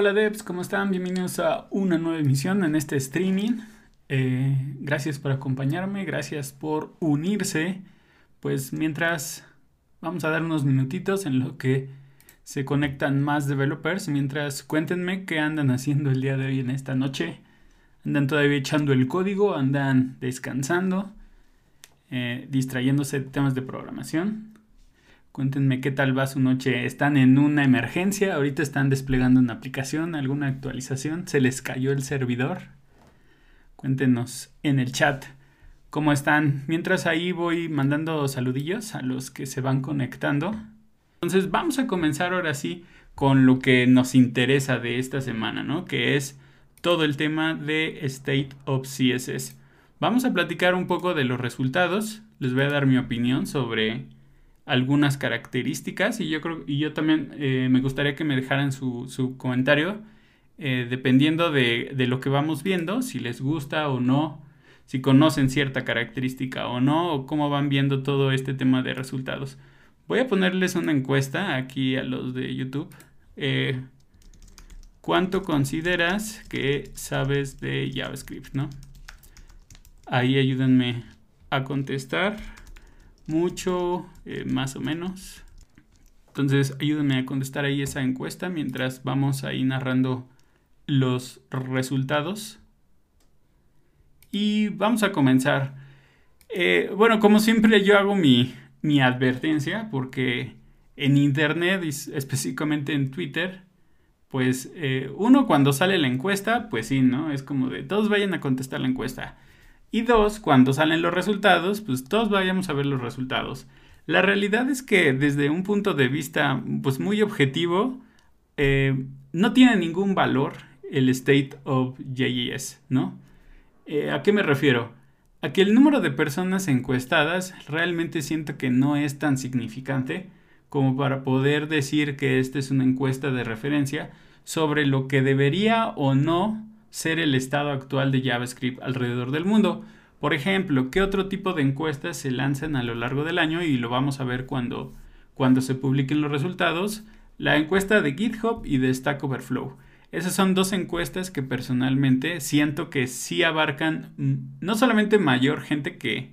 Hola Devs, ¿cómo están? Bienvenidos a una nueva emisión en este streaming. Eh, gracias por acompañarme, gracias por unirse. Pues mientras vamos a dar unos minutitos en lo que se conectan más developers, mientras cuéntenme qué andan haciendo el día de hoy en esta noche. ¿Andan todavía echando el código? ¿Andan descansando? Eh, ¿Distrayéndose de temas de programación? Cuéntenme qué tal va su noche. ¿Están en una emergencia? ¿Ahorita están desplegando una aplicación, alguna actualización? ¿Se les cayó el servidor? Cuéntenos en el chat cómo están. Mientras ahí voy mandando saludillos a los que se van conectando. Entonces vamos a comenzar ahora sí con lo que nos interesa de esta semana, ¿no? Que es todo el tema de State of CSS. Vamos a platicar un poco de los resultados. Les voy a dar mi opinión sobre algunas características y yo creo y yo también eh, me gustaría que me dejaran su, comentario eh, dependiendo de, de, lo que vamos viendo, si les gusta o no, si conocen cierta característica o no, o cómo van viendo todo este tema de resultados. Voy a ponerles una encuesta aquí a los de YouTube. Eh, ¿Cuánto consideras que sabes de JavaScript? ¿no? Ahí ayúdenme a contestar mucho, eh, más o menos. Entonces ayúdenme a contestar ahí esa encuesta mientras vamos ahí narrando los resultados. Y vamos a comenzar. Eh, bueno, como siempre yo hago mi, mi advertencia porque en internet, específicamente en Twitter, pues eh, uno cuando sale la encuesta, pues sí, ¿no? Es como de todos vayan a contestar la encuesta. Y dos, cuando salen los resultados, pues todos vayamos a ver los resultados. La realidad es que desde un punto de vista pues muy objetivo, eh, no tiene ningún valor el state of JES, ¿no? Eh, ¿A qué me refiero? A que el número de personas encuestadas realmente siento que no es tan significante como para poder decir que esta es una encuesta de referencia sobre lo que debería o no ser el estado actual de JavaScript alrededor del mundo. Por ejemplo, ¿qué otro tipo de encuestas se lanzan a lo largo del año? Y lo vamos a ver cuando, cuando se publiquen los resultados. La encuesta de GitHub y de Stack Overflow. Esas son dos encuestas que personalmente siento que sí abarcan no solamente mayor gente que,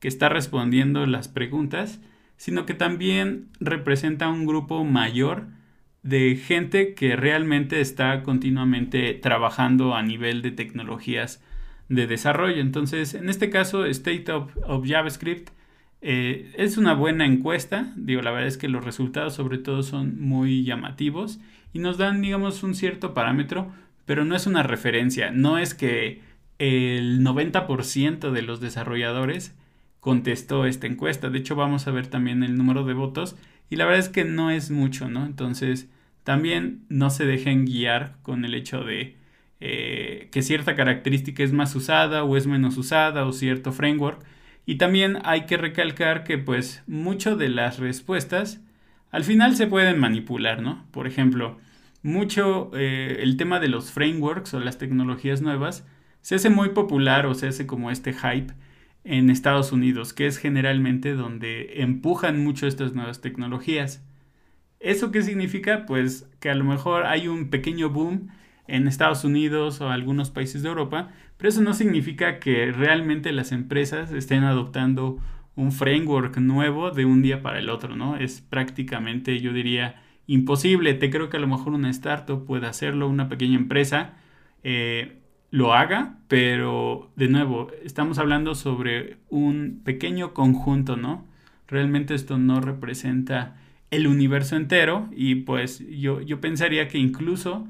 que está respondiendo las preguntas, sino que también representa un grupo mayor de gente que realmente está continuamente trabajando a nivel de tecnologías de desarrollo. Entonces, en este caso, State of, JavaScript eh, es una buena encuesta. Digo, la verdad es que los resultados sobre todo son muy llamativos y nos dan, digamos, un cierto parámetro, pero no es una referencia. No es que el 90% de los desarrolladores contestó esta encuesta. De hecho, vamos a ver también el número de votos y la verdad es que no es mucho, ¿no? Entonces, también no se dejen guiar con el hecho de eh, que cierta característica es más usada o es menos usada o cierto framework. Y también hay que recalcar que pues mucho de las respuestas al final se pueden manipular, ¿no? Por ejemplo, mucho eh, el tema de los frameworks o las tecnologías nuevas se hace muy popular o se hace como este hype en Estados Unidos, que es generalmente donde empujan mucho estas nuevas tecnologías. ¿Eso qué significa? Pues que a lo mejor hay un pequeño boom en Estados Unidos o algunos países de Europa, pero eso no significa que realmente las empresas estén adoptando un framework nuevo de un día para el otro, ¿no? Es prácticamente, yo diría, imposible. Te creo que a lo mejor una startup puede hacerlo, una pequeña empresa, eh, lo haga, pero de nuevo, estamos hablando sobre un pequeño conjunto, ¿no? Realmente esto no representa el universo entero y pues yo, yo pensaría que incluso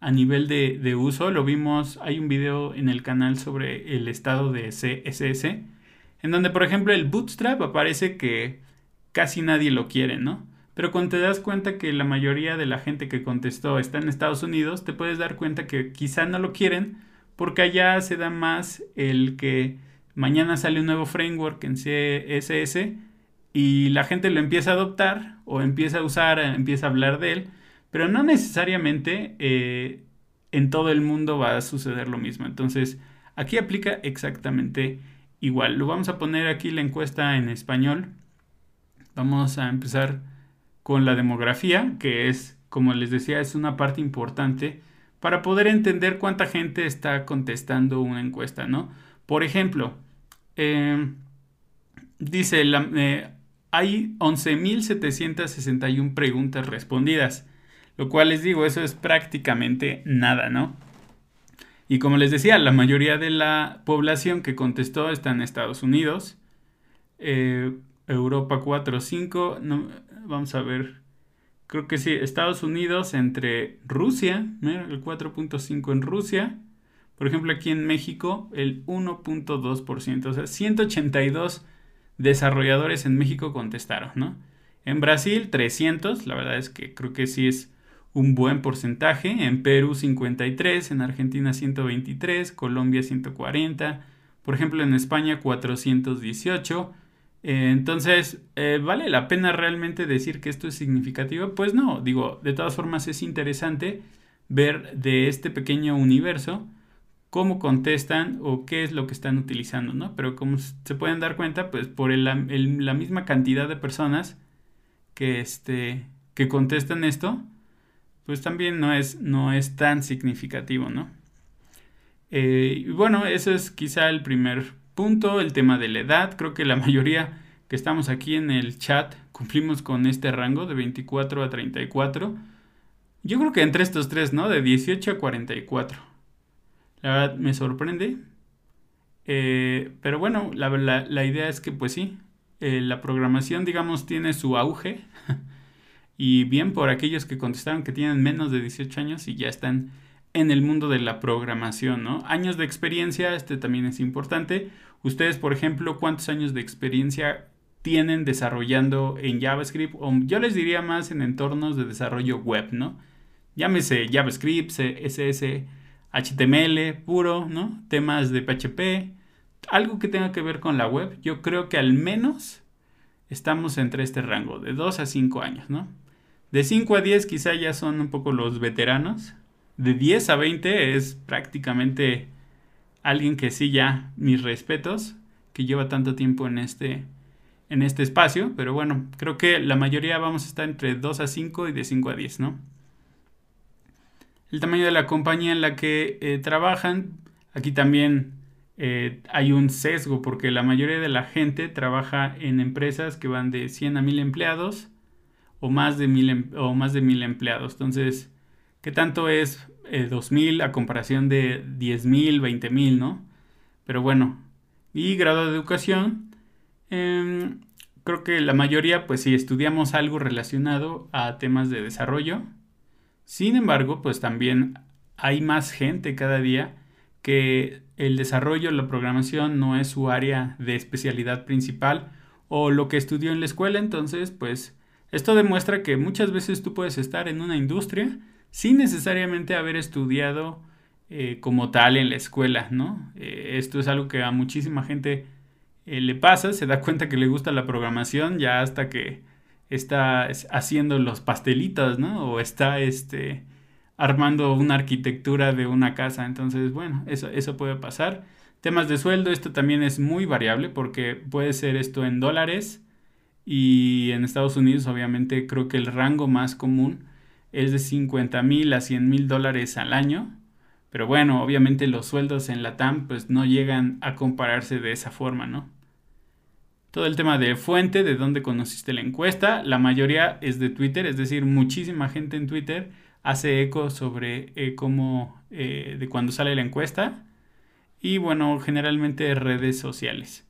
a nivel de, de, uso, lo vimos, hay un video en el canal sobre el estado de CSS, en donde por ejemplo el Bootstrap aparece que casi nadie lo quiere, ¿no? Pero cuando te das cuenta que la mayoría de la gente que contestó está en Estados Unidos, te puedes dar cuenta que quizá no lo quieren porque allá se da más el que mañana sale un nuevo framework en CSS y la gente lo empieza a adoptar o empieza a usar, empieza a hablar de él, pero no necesariamente eh, en todo el mundo va a suceder lo mismo. Entonces, aquí aplica exactamente igual. Lo vamos a poner aquí la encuesta en español. Vamos a empezar con la demografía, que es como les decía, es una parte importante para poder entender cuánta gente está contestando una encuesta, ¿no? Por ejemplo, eh, dice, la, eh, hay 11.761 preguntas respondidas, lo cual les digo, eso es prácticamente nada, ¿no? Y como les decía, la mayoría de la población que contestó está en Estados Unidos, eh, Europa 4 o 5, no, vamos a ver, creo que sí, Estados Unidos entre Rusia, el 4.5 en Rusia, por ejemplo aquí en México el 1.2%, o sea, 182 desarrolladores en México contestaron, ¿no? En Brasil 300, la verdad es que creo que sí es un buen porcentaje, en Perú 53, en Argentina 123, Colombia 140, por ejemplo en España 418, eh, entonces, eh, ¿vale la pena realmente decir que esto es significativo? Pues no, digo, de todas formas es interesante ver de este pequeño universo cómo contestan o qué es lo que están utilizando, ¿no? Pero como se pueden dar cuenta, pues por la misma cantidad de personas que, este, que contestan esto, pues también no es, no es tan significativo, ¿no? Eh, y bueno, eso es quizá el primer punto, el tema de la edad. Creo que la mayoría que estamos aquí en el chat cumplimos con este rango de 24 a 34. Yo creo que entre estos tres, ¿no? De 18 a 44. La verdad me sorprende. Eh, pero bueno, la, la, idea es que pues sí, eh, la programación digamos tiene su auge. y bien por aquellos que contestaron que tienen menos de 18 años y ya están en el mundo de la programación, ¿no? Años de experiencia, este también es importante. Ustedes, por ejemplo, ¿cuántos años de experiencia tienen desarrollando en JavaScript? O yo les diría más en entornos de desarrollo web, ¿no? Llámese JavaScript, CSS, HTML puro, ¿no? Temas de PHP, algo que tenga que ver con la web, yo creo que al menos estamos entre este rango, de 2 a 5 años, ¿no? De 5 a 10 quizá ya son un poco los veteranos, de 10 a 20 es prácticamente alguien que sí ya, mis respetos, que lleva tanto tiempo en este, en este espacio, pero bueno, creo que la mayoría vamos a estar entre 2 a 5 y de 5 a 10, ¿no? el tamaño de la compañía en la que eh, trabajan. Aquí también eh, hay un sesgo porque la mayoría de la gente trabaja en empresas que van de 100 a 1000 empleados o más de 1000, em, o más de 1000 empleados. Entonces, ¿qué tanto es 2000 eh, a comparación de 10000, 20000, no? Pero bueno, y grado de educación. Em, creo que la mayoría, pues si estudiamos algo relacionado a temas de desarrollo, sin embargo, pues también hay más gente cada día que el desarrollo, la programación no es su área de especialidad principal o lo que estudió en la escuela, entonces pues esto demuestra que muchas veces tú puedes estar en una industria sin necesariamente haber estudiado eh, como tal en la escuela, ¿no? Eh, esto es algo que a muchísima gente eh, le pasa, se da cuenta que le gusta la programación ya hasta que está haciendo los pastelitos, ¿no? O está este, armando una arquitectura de una casa. Entonces, bueno, eso, eso puede pasar. Temas de sueldo, esto también es muy variable porque puede ser esto en dólares y en Estados Unidos obviamente creo que el rango más común es de 50 mil a 100 mil dólares al año. Pero bueno, obviamente los sueldos en la TAM pues no llegan a compararse de esa forma, ¿no? todo el tema de fuente, de dónde conociste la encuesta. La mayoría es de Twitter, es decir, muchísima gente en Twitter hace eco sobre eh, cómo, eh, de cuando sale la encuesta. Y bueno, generalmente redes sociales.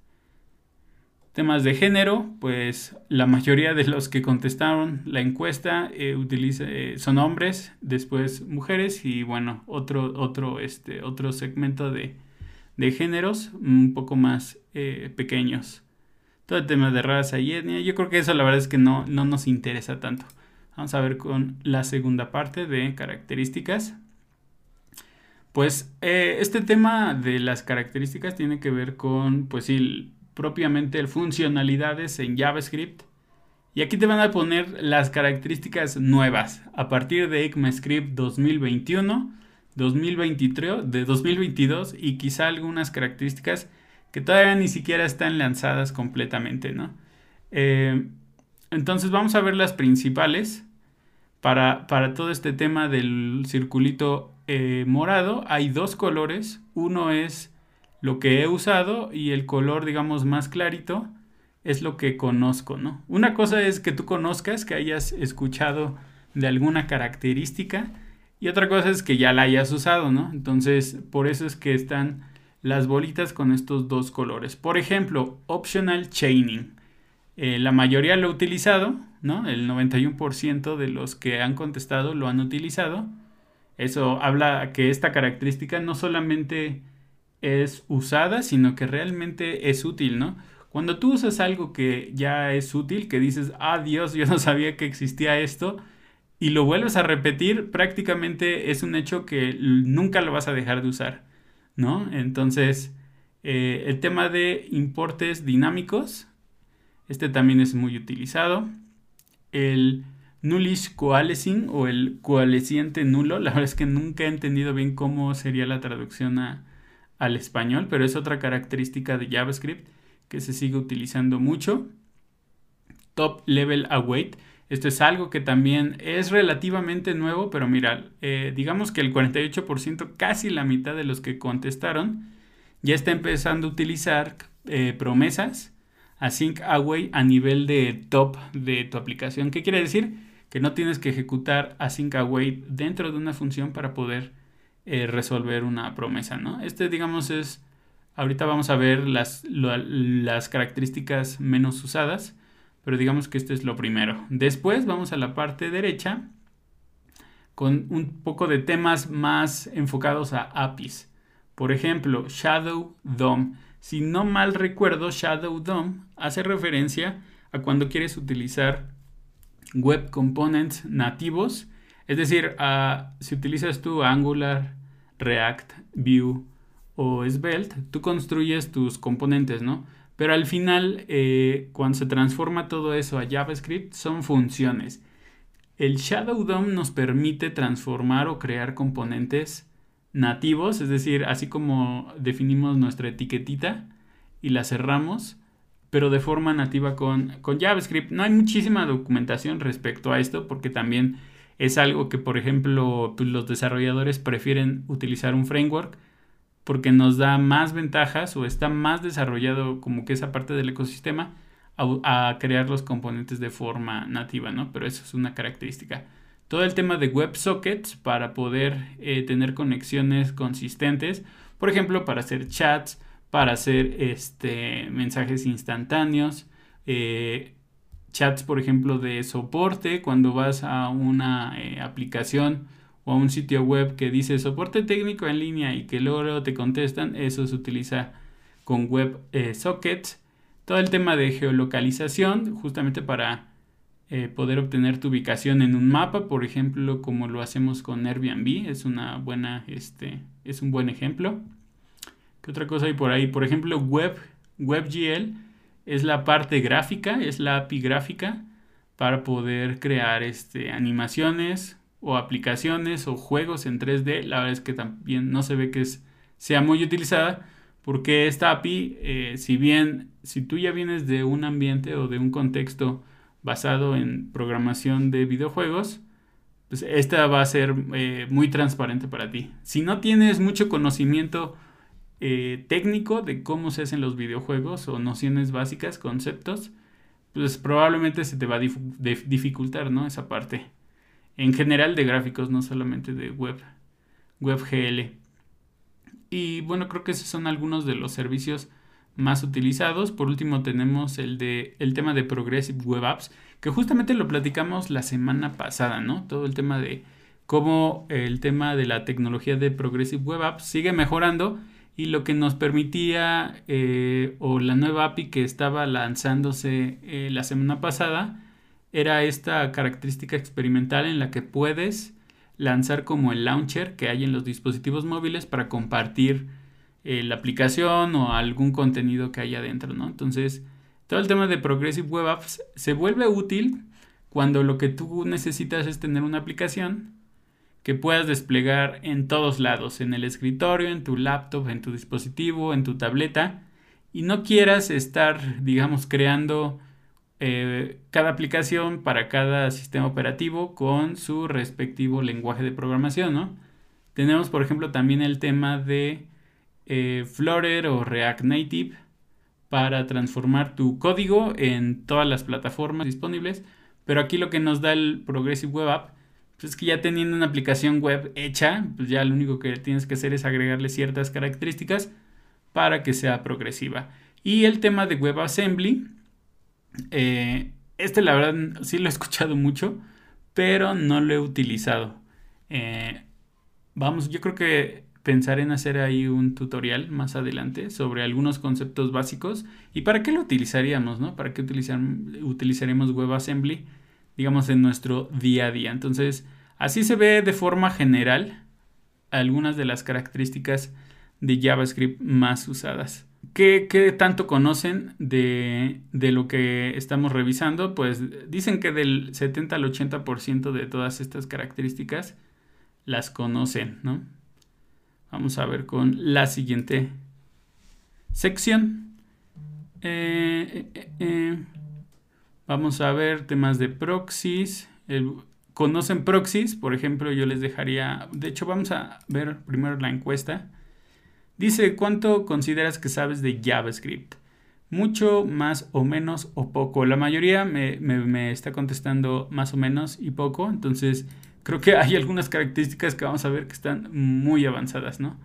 Temas de género, pues la mayoría de los que contestaron la encuesta eh, utiliza, son hombres, después mujeres y bueno, otro, otro, este, otro segmento de, de géneros un poco más pequeños todo el tema de raza y etnia. Yo creo que eso la verdad es que no, no nos interesa tanto. Vamos a ver con la segunda parte de características. Pues eh, este tema de las características tiene que ver con, pues sí, propiamente funcionalidades en JavaScript. Y aquí te van a poner las características nuevas a partir de ECMAScript 2021, 2023, de 2022 y quizá algunas características que todavía ni siquiera están lanzadas completamente, ¿no? Eh, entonces vamos a ver las principales. para, para todo este tema del circulito eh, morado hay dos colores. Uno es lo que he usado y el color, digamos, más clarito es lo que conozco, ¿no? Una cosa es que tú conozcas, que hayas escuchado de alguna característica y otra cosa es que ya la hayas usado, ¿no? Entonces, por eso es que están las bolitas con estos dos colores. Por ejemplo, optional chaining. Eh, la mayoría lo ha utilizado, ¿no? El 91% de los que han contestado lo han utilizado. Eso habla que esta característica no solamente es usada, sino que realmente es útil, ¿no? Cuando tú usas algo que ya es útil, que dices, ah, Dios, yo no sabía que existía esto, y lo vuelves a repetir, prácticamente es un hecho que nunca lo vas a dejar de usar, ¿no? Entonces, eh, el tema de importes dinámicos, este también es muy utilizado. El nullish coalescing o el coalesciente nulo. La verdad es que nunca he entendido bien cómo sería la traducción al español, pero es otra característica de JavaScript que se sigue utilizando mucho. Top level await. Esto es algo que también es relativamente nuevo, pero mira, eh, digamos que el 48%, casi la mitad de los que contestaron, ya está empezando a utilizar eh, promesas async await a nivel de top de tu aplicación. ¿Qué quiere decir? que no tienes que ejecutar async await dentro de una función para poder eh, resolver una promesa, ¿no? Este, digamos, es, ahorita vamos a ver las, las características menos usadas, pero digamos que este es lo primero. Después vamos a la parte derecha con un poco de temas más enfocados a APIs. Por ejemplo, Shadow DOM. Si no mal recuerdo, Shadow DOM hace referencia a cuando quieres utilizar web components nativos. Es decir, si utilizas tu Angular, React, Vue o Svelte, tú construyes tus componentes, ¿no? Pero al final, eh, cuando se transforma todo eso a JavaScript, son funciones. El Shadow DOM nos permite transformar o crear componentes nativos, es decir, así como definimos nuestra etiquetita y la cerramos, pero de forma nativa con, con JavaScript. No hay muchísima documentación respecto a esto porque también es algo que, por ejemplo, pues, los desarrolladores prefieren utilizar un framework porque nos da más ventajas o está más desarrollado como que esa parte del ecosistema a, crear los componentes de forma nativa, ¿no? Pero eso es una característica. Todo el tema de WebSockets para poder eh, tener conexiones consistentes, por ejemplo, para hacer chats, para hacer este, mensajes instantáneos, eh, chats, por ejemplo, de soporte, cuando vas a una eh, aplicación o a un sitio web que dice soporte técnico en línea y que luego te contestan, eso se utiliza con web eh, sockets. Todo el tema de geolocalización, justamente para poder obtener tu ubicación en un mapa, por ejemplo, como lo hacemos con Airbnb, es una buena, este, es un buen ejemplo. ¿Qué otra cosa hay por ahí? Por ejemplo, Web, WebGL es la parte gráfica, es la API gráfica para poder crear este, animaciones o aplicaciones o juegos en 3D. La verdad es que también no se ve que sea muy utilizada porque esta API, eh, si bien si tú ya vienes de un ambiente o de un contexto basado en programación de videojuegos, pues esta va a ser eh, muy transparente para ti. Si no tienes mucho conocimiento eh, técnico de cómo se hacen los videojuegos o nociones básicas, conceptos, pues probablemente se te va a dificultar, ¿no? Esa parte. En general de gráficos, no solamente de web, WebGL. Y bueno, creo que esos son algunos de los servicios más utilizados. Por último tenemos el de el tema de Progressive Web Apps, que justamente lo platicamos la semana pasada, ¿no? Todo el tema de cómo el tema de la tecnología de Progressive Web Apps sigue mejorando y lo que nos permitía eh, o la nueva API que estaba lanzándose eh, la semana pasada era esta característica experimental en la que puedes lanzar como el launcher que hay en los dispositivos móviles para compartir eh, la aplicación o algún contenido que haya adentro, ¿no? Entonces, todo el tema de Progressive Web Apps se vuelve útil cuando lo que tú necesitas es tener una aplicación que puedas desplegar en todos lados, en el escritorio, en tu laptop, en tu dispositivo, en tu tableta, y no quieras estar, digamos, creando eh, cada aplicación para cada sistema operativo con su respectivo lenguaje de programación, ¿no? Tenemos, por ejemplo, también el tema de eh, Flutter o React Native para transformar tu código en todas las plataformas disponibles. Pero aquí lo que nos da el Progressive Web App pues es que ya teniendo una aplicación web hecha, pues ya lo único que tienes que hacer es agregarle ciertas características para que sea progresiva. Y el tema de WebAssembly, eh, este la verdad sí lo he escuchado mucho, pero no lo he utilizado. Eh, vamos, yo creo que pensaré en hacer ahí un tutorial más adelante sobre algunos conceptos básicos y para qué lo utilizaríamos, ¿no? Para qué utilizar, utilizaremos WebAssembly digamos, en nuestro día a día. Entonces, así se ve de forma general algunas de las características de JavaScript más usadas. ¿Qué, tanto conocen de, de, lo que estamos revisando? Pues dicen que del 70 al 80% de todas estas características las conocen, ¿no? Vamos a ver con la siguiente sección. eh, eh, eh Vamos a ver temas de proxies. ¿Conocen proxies? Por ejemplo, yo les dejaría... De hecho, vamos a ver primero la encuesta. Dice, ¿cuánto consideras que sabes de JavaScript? Mucho, más o menos o poco. La mayoría me, me, está contestando más o menos y poco. Entonces, creo que hay algunas características que vamos a ver que están muy avanzadas, ¿no?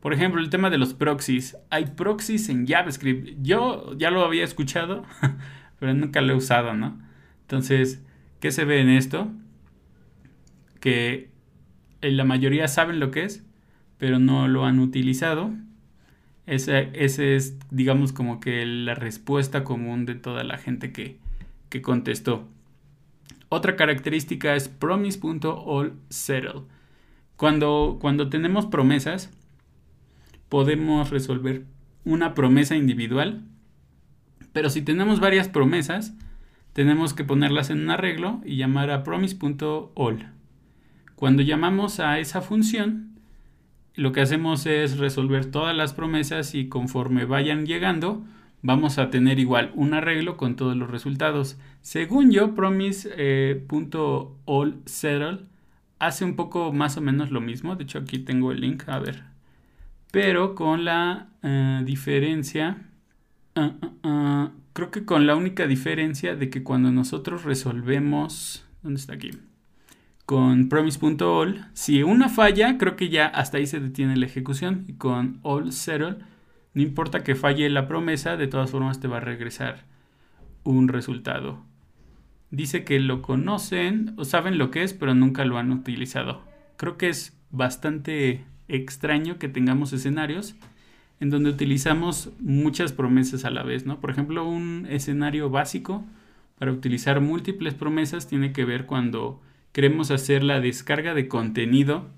Por ejemplo, el tema de los proxies. Hay proxies en JavaScript. Yo ya lo había escuchado, pero nunca lo he usado, ¿no? Entonces, ¿qué se ve en esto? Que la mayoría saben lo que es, pero no lo han utilizado. Ese es, digamos, como que la respuesta común de toda la gente que, que contestó. Otra característica es promise.allSettle. Cuando, cuando tenemos promesas, podemos resolver una promesa individual pero si tenemos varias promesas, tenemos que ponerlas en un arreglo y llamar a promise.all. Cuando llamamos a esa función, lo que hacemos es resolver todas las promesas y conforme vayan llegando, vamos a tener igual un arreglo con todos los resultados. Según yo, promise.allSettle hace un poco más o menos lo mismo. De hecho, aquí tengo el link, a ver. Pero con la eh, diferencia Ah, ah, ah. creo que con la única diferencia de que cuando nosotros resolvemos... ¿Dónde está aquí? Con promise.all, si una falla, creo que ya hasta ahí se detiene la ejecución. Y con all settle, no importa que falle la promesa, de todas formas te va a regresar un resultado. Dice que lo conocen o saben lo que es, pero nunca lo han utilizado. Creo que es bastante extraño que tengamos escenarios en donde utilizamos muchas promesas a la vez, ¿no? Por ejemplo, un escenario básico para utilizar múltiples promesas tiene que ver cuando queremos hacer la descarga de contenido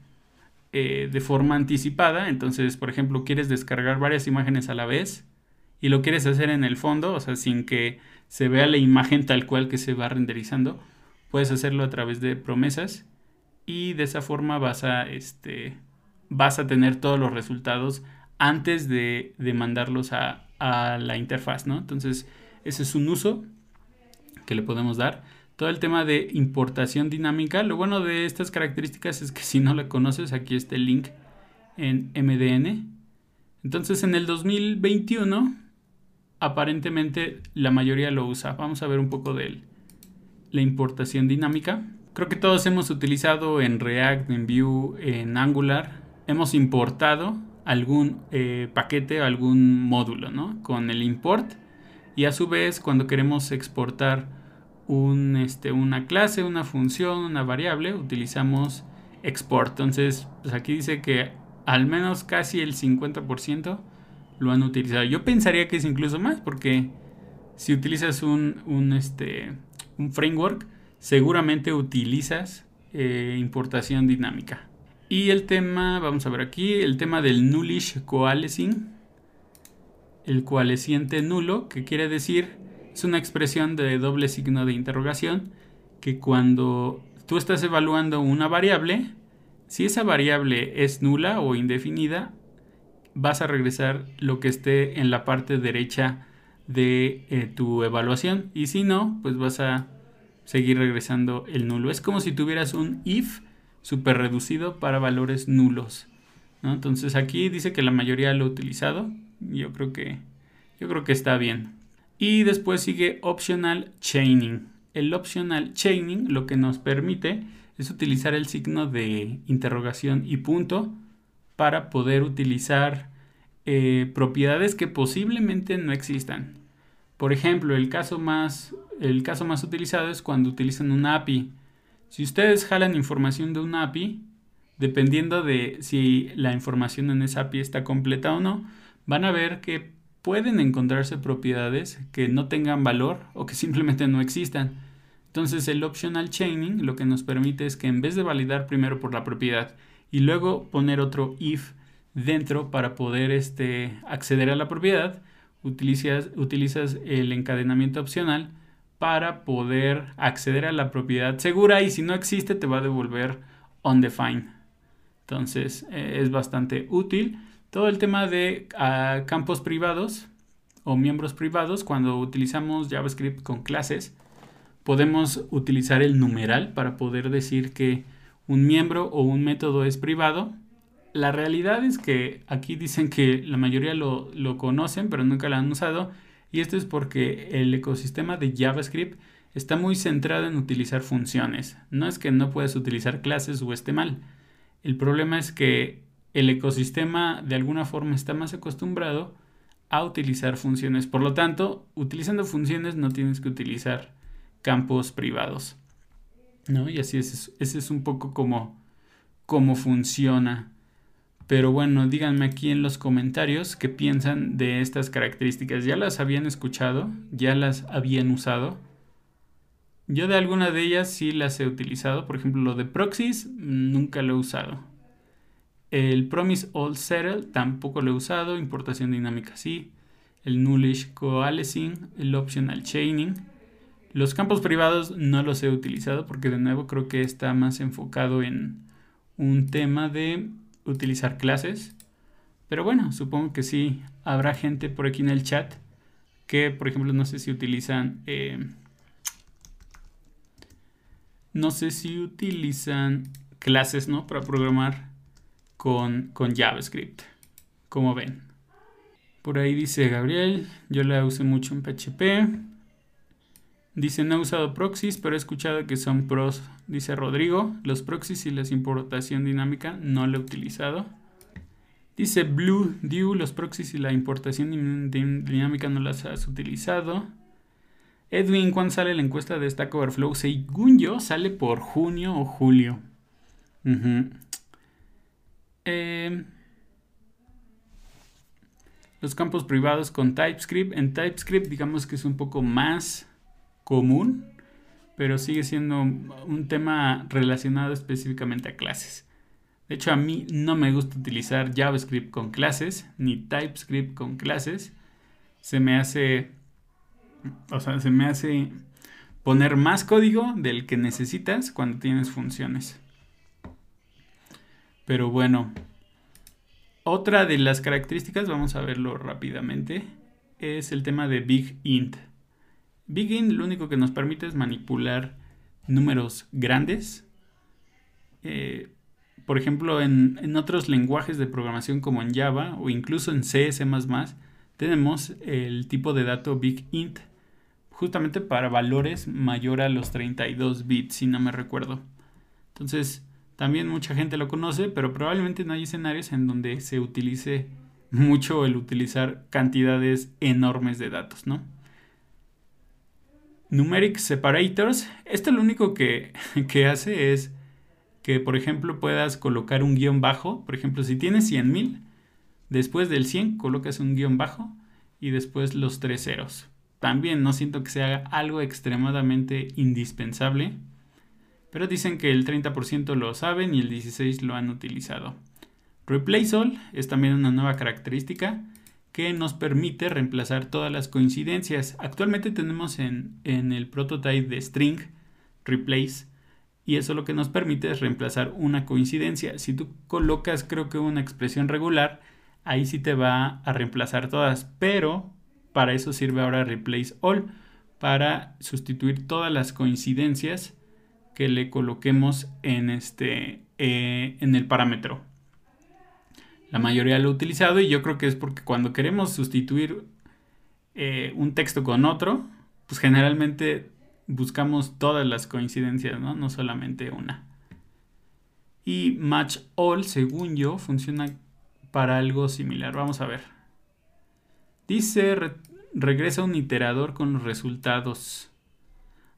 eh, de forma anticipada. Entonces, por ejemplo, quieres descargar varias imágenes a la vez y lo quieres hacer en el fondo, o sea, sin que se vea la imagen tal cual que se va renderizando, puedes hacerlo a través de promesas y de esa forma vas a, este, vas a tener todos los resultados antes de, mandarlos a, la interfaz, ¿no? Entonces, ese es un uso que le podemos dar. Todo el tema de importación dinámica, lo bueno de estas características es que si no la conoces, aquí está el link en MDN. Entonces, en el 2021, aparentemente la mayoría lo usa. Vamos a ver un poco de la importación dinámica. Creo que todos hemos utilizado en React, en Vue, en Angular. Hemos importado algún eh, paquete o algún módulo, ¿no? Con el import y a su vez cuando queremos exportar este, una clase, una función, una variable, utilizamos export. Entonces, pues aquí dice que al menos casi el 50% lo han utilizado. Yo pensaría que es incluso más porque si utilizas un, un, este, un framework, seguramente utilizas eh, importación dinámica. Y el tema, vamos a ver aquí, el tema del nullish coalescing, el coalesciente nulo, que quiere decir, es una expresión de doble signo de interrogación, que cuando tú estás evaluando una variable, si esa variable es nula o indefinida, vas a regresar lo que esté en la parte derecha de eh, tu evaluación. Y si no, pues vas a seguir regresando el nulo. Es como si tuvieras un if super reducido para valores nulos. Entonces aquí dice que la mayoría lo ha utilizado. Yo creo que, yo creo que está bien. Y después sigue optional chaining. El optional chaining lo que nos permite es utilizar el signo de interrogación y punto para poder utilizar eh, propiedades que posiblemente no existan. Por ejemplo, el caso, más, el caso más utilizado es cuando utilizan una API. Si ustedes jalan información de una API, dependiendo de si la información en esa API está completa o no, van a ver que pueden encontrarse propiedades que no tengan valor o que simplemente no existan. Entonces el optional chaining lo que nos permite es que en vez de validar primero por la propiedad y luego poner otro if dentro para poder este, acceder a la propiedad, utilizas, utilizas el encadenamiento opcional para poder acceder a la propiedad segura y si no existe te va a devolver undefined. Entonces eh, es bastante útil. Todo el tema de ah, campos privados o miembros privados, cuando utilizamos JavaScript con clases, podemos utilizar el numeral para poder decir que un miembro o un método es privado. La realidad es que aquí dicen que la mayoría lo, conocen, pero nunca lo han usado. Y esto es porque el ecosistema de JavaScript está muy centrado en utilizar funciones. No es que no puedas utilizar clases o esté mal. El problema es que el ecosistema de alguna forma está más acostumbrado a utilizar funciones. Por lo tanto, utilizando funciones no tienes que utilizar campos privados. ¿No? Y así es, ese es un poco como, cómo funciona. Pero bueno, díganme aquí en los comentarios qué piensan de estas características. ¿Ya las habían escuchado? ¿Ya las habían usado? Yo de alguna de ellas sí las he utilizado. Por ejemplo, lo de proxies nunca lo he usado. El promise all settle tampoco lo he usado. Importación dinámica sí. El nullish coalescing. El optional chaining. Los campos privados no los he utilizado porque de nuevo creo que está más enfocado en un tema de utilizar clases. Pero bueno, supongo que sí habrá gente por aquí en el chat que, por ejemplo, no sé si utilizan... Eh, no sé si utilizan clases, ¿no? Para programar con, con JavaScript. Como ven. Por ahí dice Gabriel, yo la usé mucho en PHP. Dice, no he usado proxies, pero he escuchado que son pros. Dice Rodrigo, los proxies y la importación dinámica no lo he utilizado. Dice Blue Dew, los proxies y la importación dinámica no las has utilizado. Edwin, ¿cuándo sale la encuesta de Stack Overflow? Según yo, sale por junio o julio. Em, los campos privados con TypeScript. En TypeScript, digamos que es un poco más común, pero sigue siendo un tema relacionado específicamente a clases. De hecho, a mí no me gusta utilizar JavaScript con clases, ni TypeScript con clases. Se me hace, o sea, se me hace poner más código del que necesitas cuando tienes funciones. Pero bueno, otra de las características, vamos a verlo rápidamente, es el tema de Big Int. Begin lo único que nos permite es manipular números grandes. Eh, por ejemplo, en, otros lenguajes de programación como en Java o incluso en C++, tenemos el tipo de dato big int, justamente para valores mayor a los 32 bits, si no me recuerdo. Entonces, también mucha gente lo conoce, pero probablemente no hay escenarios en donde se utilice mucho el utilizar cantidades enormes de datos, ¿no? Numeric Separators, esto lo único que, hace es que, por ejemplo, puedas colocar un guion bajo. Por ejemplo, si tienes 100.000, después del 100 colocas un guion bajo y después los tres ceros. También no siento que sea algo extremadamente indispensable, pero dicen que el 30% lo saben y el 16% lo han utilizado. Replace All es también una nueva característica que nos permite reemplazar todas las coincidencias. Actualmente tenemos en, el prototype de string replace y eso lo que nos permite es reemplazar una coincidencia. Si tú colocas creo que una expresión regular, ahí sí te va a reemplazar todas, pero para eso sirve ahora replace all, para sustituir todas las coincidencias que le coloquemos en, este, eh, en el parámetro. La mayoría lo ha utilizado y yo creo que es porque cuando queremos sustituir eh, un texto con otro, pues generalmente buscamos todas las coincidencias, ¿no? No solamente una. Y match all, según yo, funciona para algo similar. Vamos a ver. Dice, regresa un iterador con los resultados.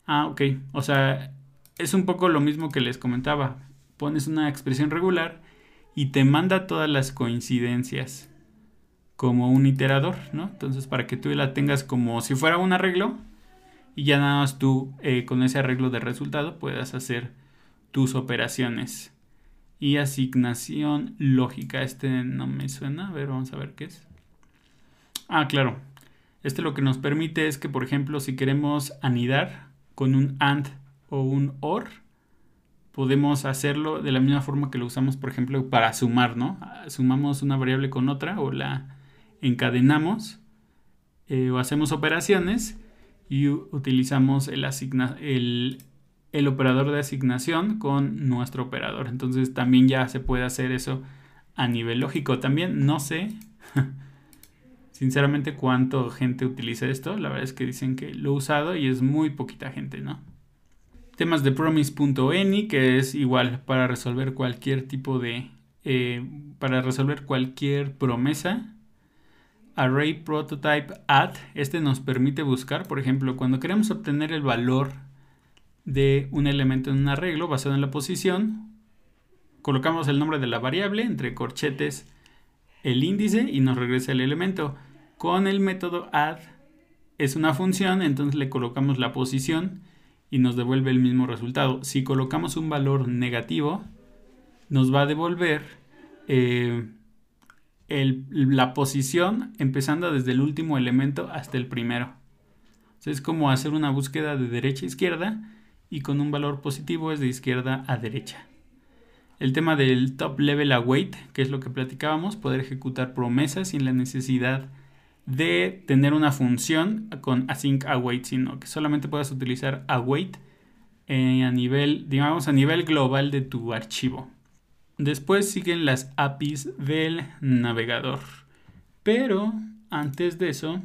Ah, ok. O sea, es un poco lo mismo que les comentaba. Pones una expresión regular y te manda todas las coincidencias como un iterador, ¿no? Entonces, para que tú la tengas como si fuera un arreglo y ya nada más tú eh, con ese arreglo de resultado puedas hacer tus operaciones. Y asignación lógica. Este no me suena. A ver, vamos a ver qué es. Ah, claro. Este lo que nos permite es que, por ejemplo, si queremos anidar con un AND o un OR, podemos hacerlo de la misma forma que lo usamos, por ejemplo, para sumar, ¿no? Sumamos una variable con otra o la encadenamos eh, o hacemos operaciones y utilizamos el, el, el operador de asignación con nuestro operador. Entonces también ya se puede hacer eso a nivel lógico. También no sé sinceramente cuánto gente utiliza esto. La verdad es que dicen que lo he usado y es muy poquita gente, ¿no? Temas de promise.any, que es igual para resolver cualquier tipo de... Eh, para resolver cualquier promesa. Array prototype add, este nos permite buscar, por ejemplo, cuando queremos obtener el valor de un elemento en un arreglo basado en la posición, colocamos el nombre de la variable entre corchetes el índice y nos regresa el elemento. Con el método add es una función, entonces le colocamos la posición y nos devuelve el mismo resultado. Si colocamos un valor negativo, nos va a devolver eh, la posición empezando desde el último elemento hasta el primero. es como hacer una búsqueda de derecha a izquierda y con un valor positivo es de izquierda a derecha. El tema del top level await, que es lo que platicábamos, poder ejecutar promesas sin la necesidad de tener una función con async await, sino que solamente puedas utilizar await eh, a nivel, digamos, a nivel global de tu archivo. Después siguen las APIs del navegador. Pero antes de eso,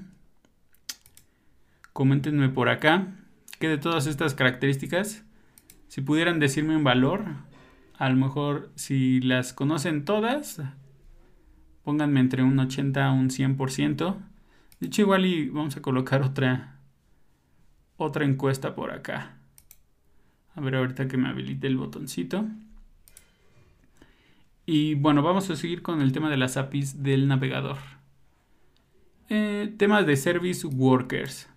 coméntenme por acá que de todas estas características, si pudieran decirme un valor, a lo mejor si las conocen todas, pónganme entre un 80 a un 100%. De hecho, igual y vamos a colocar otra, otra encuesta por acá. A ver ahorita que me habilite el botoncito. Y bueno, vamos a seguir con el tema de las APIs del navegador. Eh, temas de Service Workers.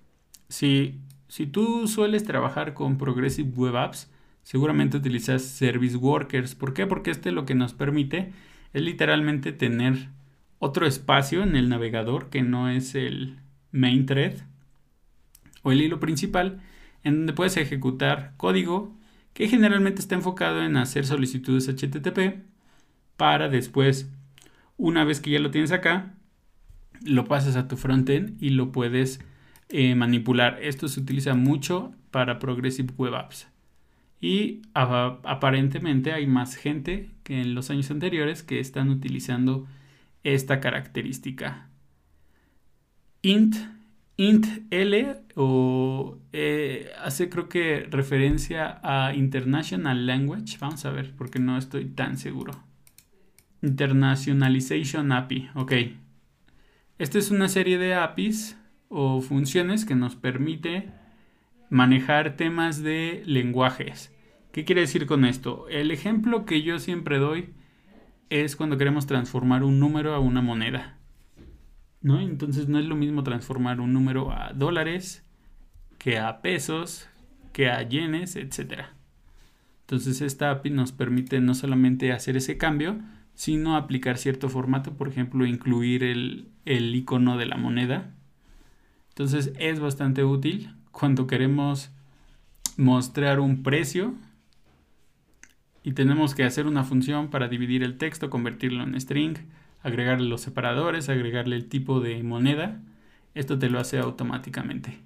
Si, si tú sueles trabajar con Progressive Web Apps, seguramente utilizas Service Workers. ¿Por qué? Porque este lo que nos permite es literalmente tener otro espacio en el navegador que no es el main thread o el hilo principal en donde puedes ejecutar código que generalmente está enfocado en hacer solicitudes HTTP para después, una vez que ya lo tienes acá, lo pasas a tu frontend y lo puedes eh, manipular. Esto se utiliza mucho para Progressive Web Apps. Y aparentemente hay más gente que en los años anteriores que están utilizando esta característica. Int, int L o eh, hace creo que referencia a International Language. Vamos a ver porque no estoy tan seguro. Internationalization API. Ok. Esta es una serie de APIs o funciones que nos permite manejar temas de lenguajes. ¿Qué quiere decir con esto? El ejemplo que yo siempre doy es cuando queremos transformar un número a una moneda. ¿No? Entonces no es lo mismo transformar un número a dólares que a pesos, que a yenes, etc. Entonces esta API nos permite no solamente hacer ese cambio, sino aplicar cierto formato, por ejemplo, incluir el, el icono de la moneda. Entonces es bastante útil cuando queremos mostrar un precio y tenemos que hacer una función para dividir el texto, convertirlo en string, agregarle los separadores, agregarle el tipo de moneda. esto te lo hace automáticamente.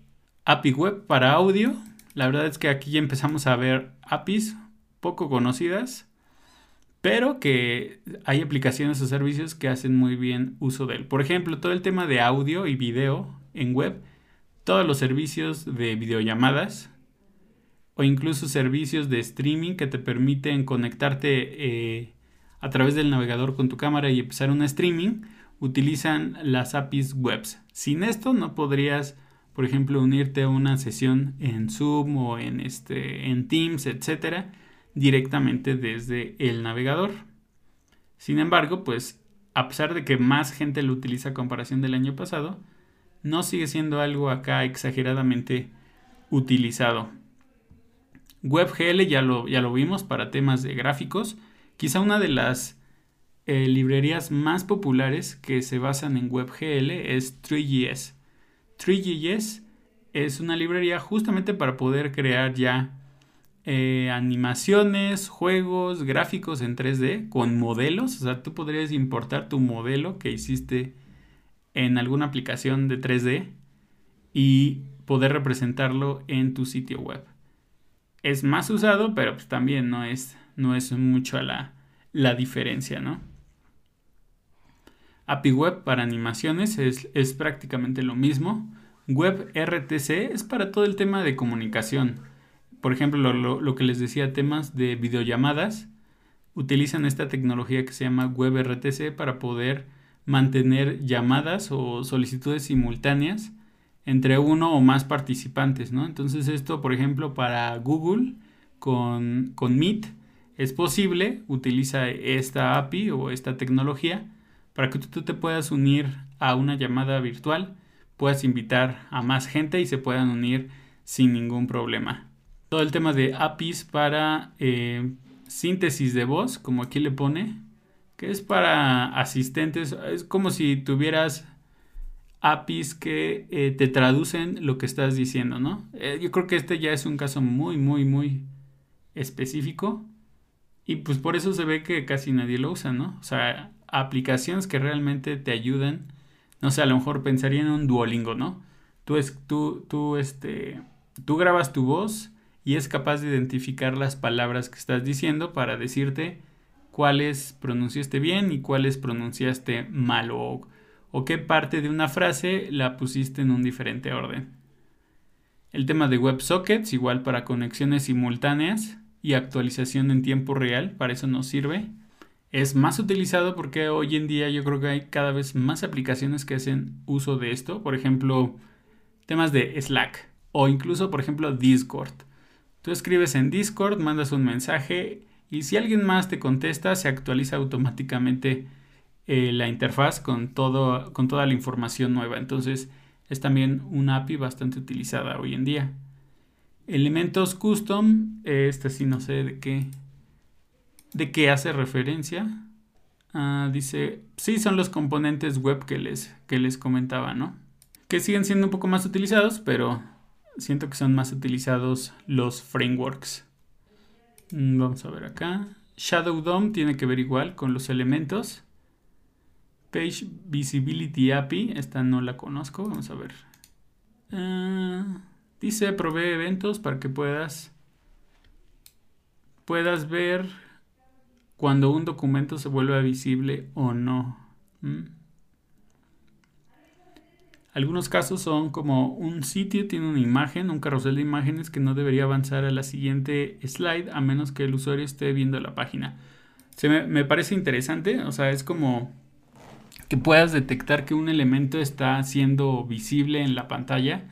API Web para audio. La verdad es que aquí ya empezamos a ver APIs poco conocidas, pero que hay aplicaciones o servicios que hacen muy bien uso de él. Por ejemplo, todo el tema de audio y video en web, todos los servicios de videollamadas o incluso servicios de streaming que te permiten conectarte eh, a través del navegador con tu cámara y empezar un streaming, utilizan las APIs webs. Sin esto no podrías, por ejemplo, unirte a una sesión en Zoom o en, este, en Teams, etcétera, directamente desde el navegador. Sin embargo, pues a pesar de que más gente lo utiliza a comparación del año pasado, no sigue siendo algo acá exageradamente utilizado. WebGL ya lo, ya lo vimos para temas de gráficos. Quizá una de las eh, librerías más populares que se basan en WebGL es 3GS. 3GS es una librería justamente para poder crear ya eh, animaciones, juegos, gráficos en 3D con modelos. O sea, tú podrías importar tu modelo que hiciste en alguna aplicación de 3D y poder representarlo en tu sitio web. Es más usado, pero pues también no es, no es mucho la, la diferencia, ¿no? API Web para animaciones es, prácticamente lo mismo. Web RTC es para todo el tema de comunicación. Por ejemplo, lo, lo, que les decía, temas de videollamadas, utilizan esta tecnología que se llama Web RTC para poder mantener llamadas o solicitudes simultáneas entre uno o más participantes, ¿no? Entonces esto, por ejemplo, para Google con, con Meet es posible, utiliza esta API o esta tecnología para que tú te puedas unir a una llamada virtual, puedas invitar a más gente y se puedan unir sin ningún problema. Todo el tema de APIs para eh, síntesis de voz, como aquí le pone, que es para asistentes, es como si tuvieras APIs que eh, te traducen lo que estás diciendo, ¿no? Eh, yo creo que este ya es un caso muy, muy, muy específico y pues por eso se ve que casi nadie lo usa, ¿no? O sea, aplicaciones que realmente te ayudan, no sé, a lo mejor pensaría en un Duolingo, ¿no? Tú, es, tú, tú, este, tú grabas tu voz y es capaz de identificar las palabras que estás diciendo para decirte cuáles pronunciaste bien y cuáles pronunciaste mal o, o qué parte de una frase la pusiste en un diferente orden. El tema de WebSockets, igual para conexiones simultáneas y actualización en tiempo real, para eso nos sirve. Es más utilizado porque hoy en día yo creo que hay cada vez más aplicaciones que hacen uso de esto. Por ejemplo, temas de Slack o incluso, por ejemplo, Discord. Tú escribes en Discord, mandas un mensaje y si alguien más te contesta, se actualiza automáticamente eh, la interfaz con, todo, con toda la información nueva. Entonces es también una API bastante utilizada hoy en día. Elementos custom, este sí no sé de qué, de qué hace referencia. Ah, dice, sí, son los componentes web que les, que les comentaba, ¿no? Que siguen siendo un poco más utilizados, pero siento que son más utilizados los frameworks. Mm, vamos a ver acá. Shadow DOM tiene que ver igual con los elementos. Page Visibility API, esta no la conozco, vamos a ver. Ah, dice provee eventos para que puedas puedas ver cuando un documento se vuelve visible o no. Algunos casos son como un sitio tiene una imagen, un carrusel de imágenes que no debería avanzar a la siguiente slide a menos que el usuario esté viendo la página. Se me, me parece interesante, o sea, es como que puedas detectar que un elemento está siendo visible en la pantalla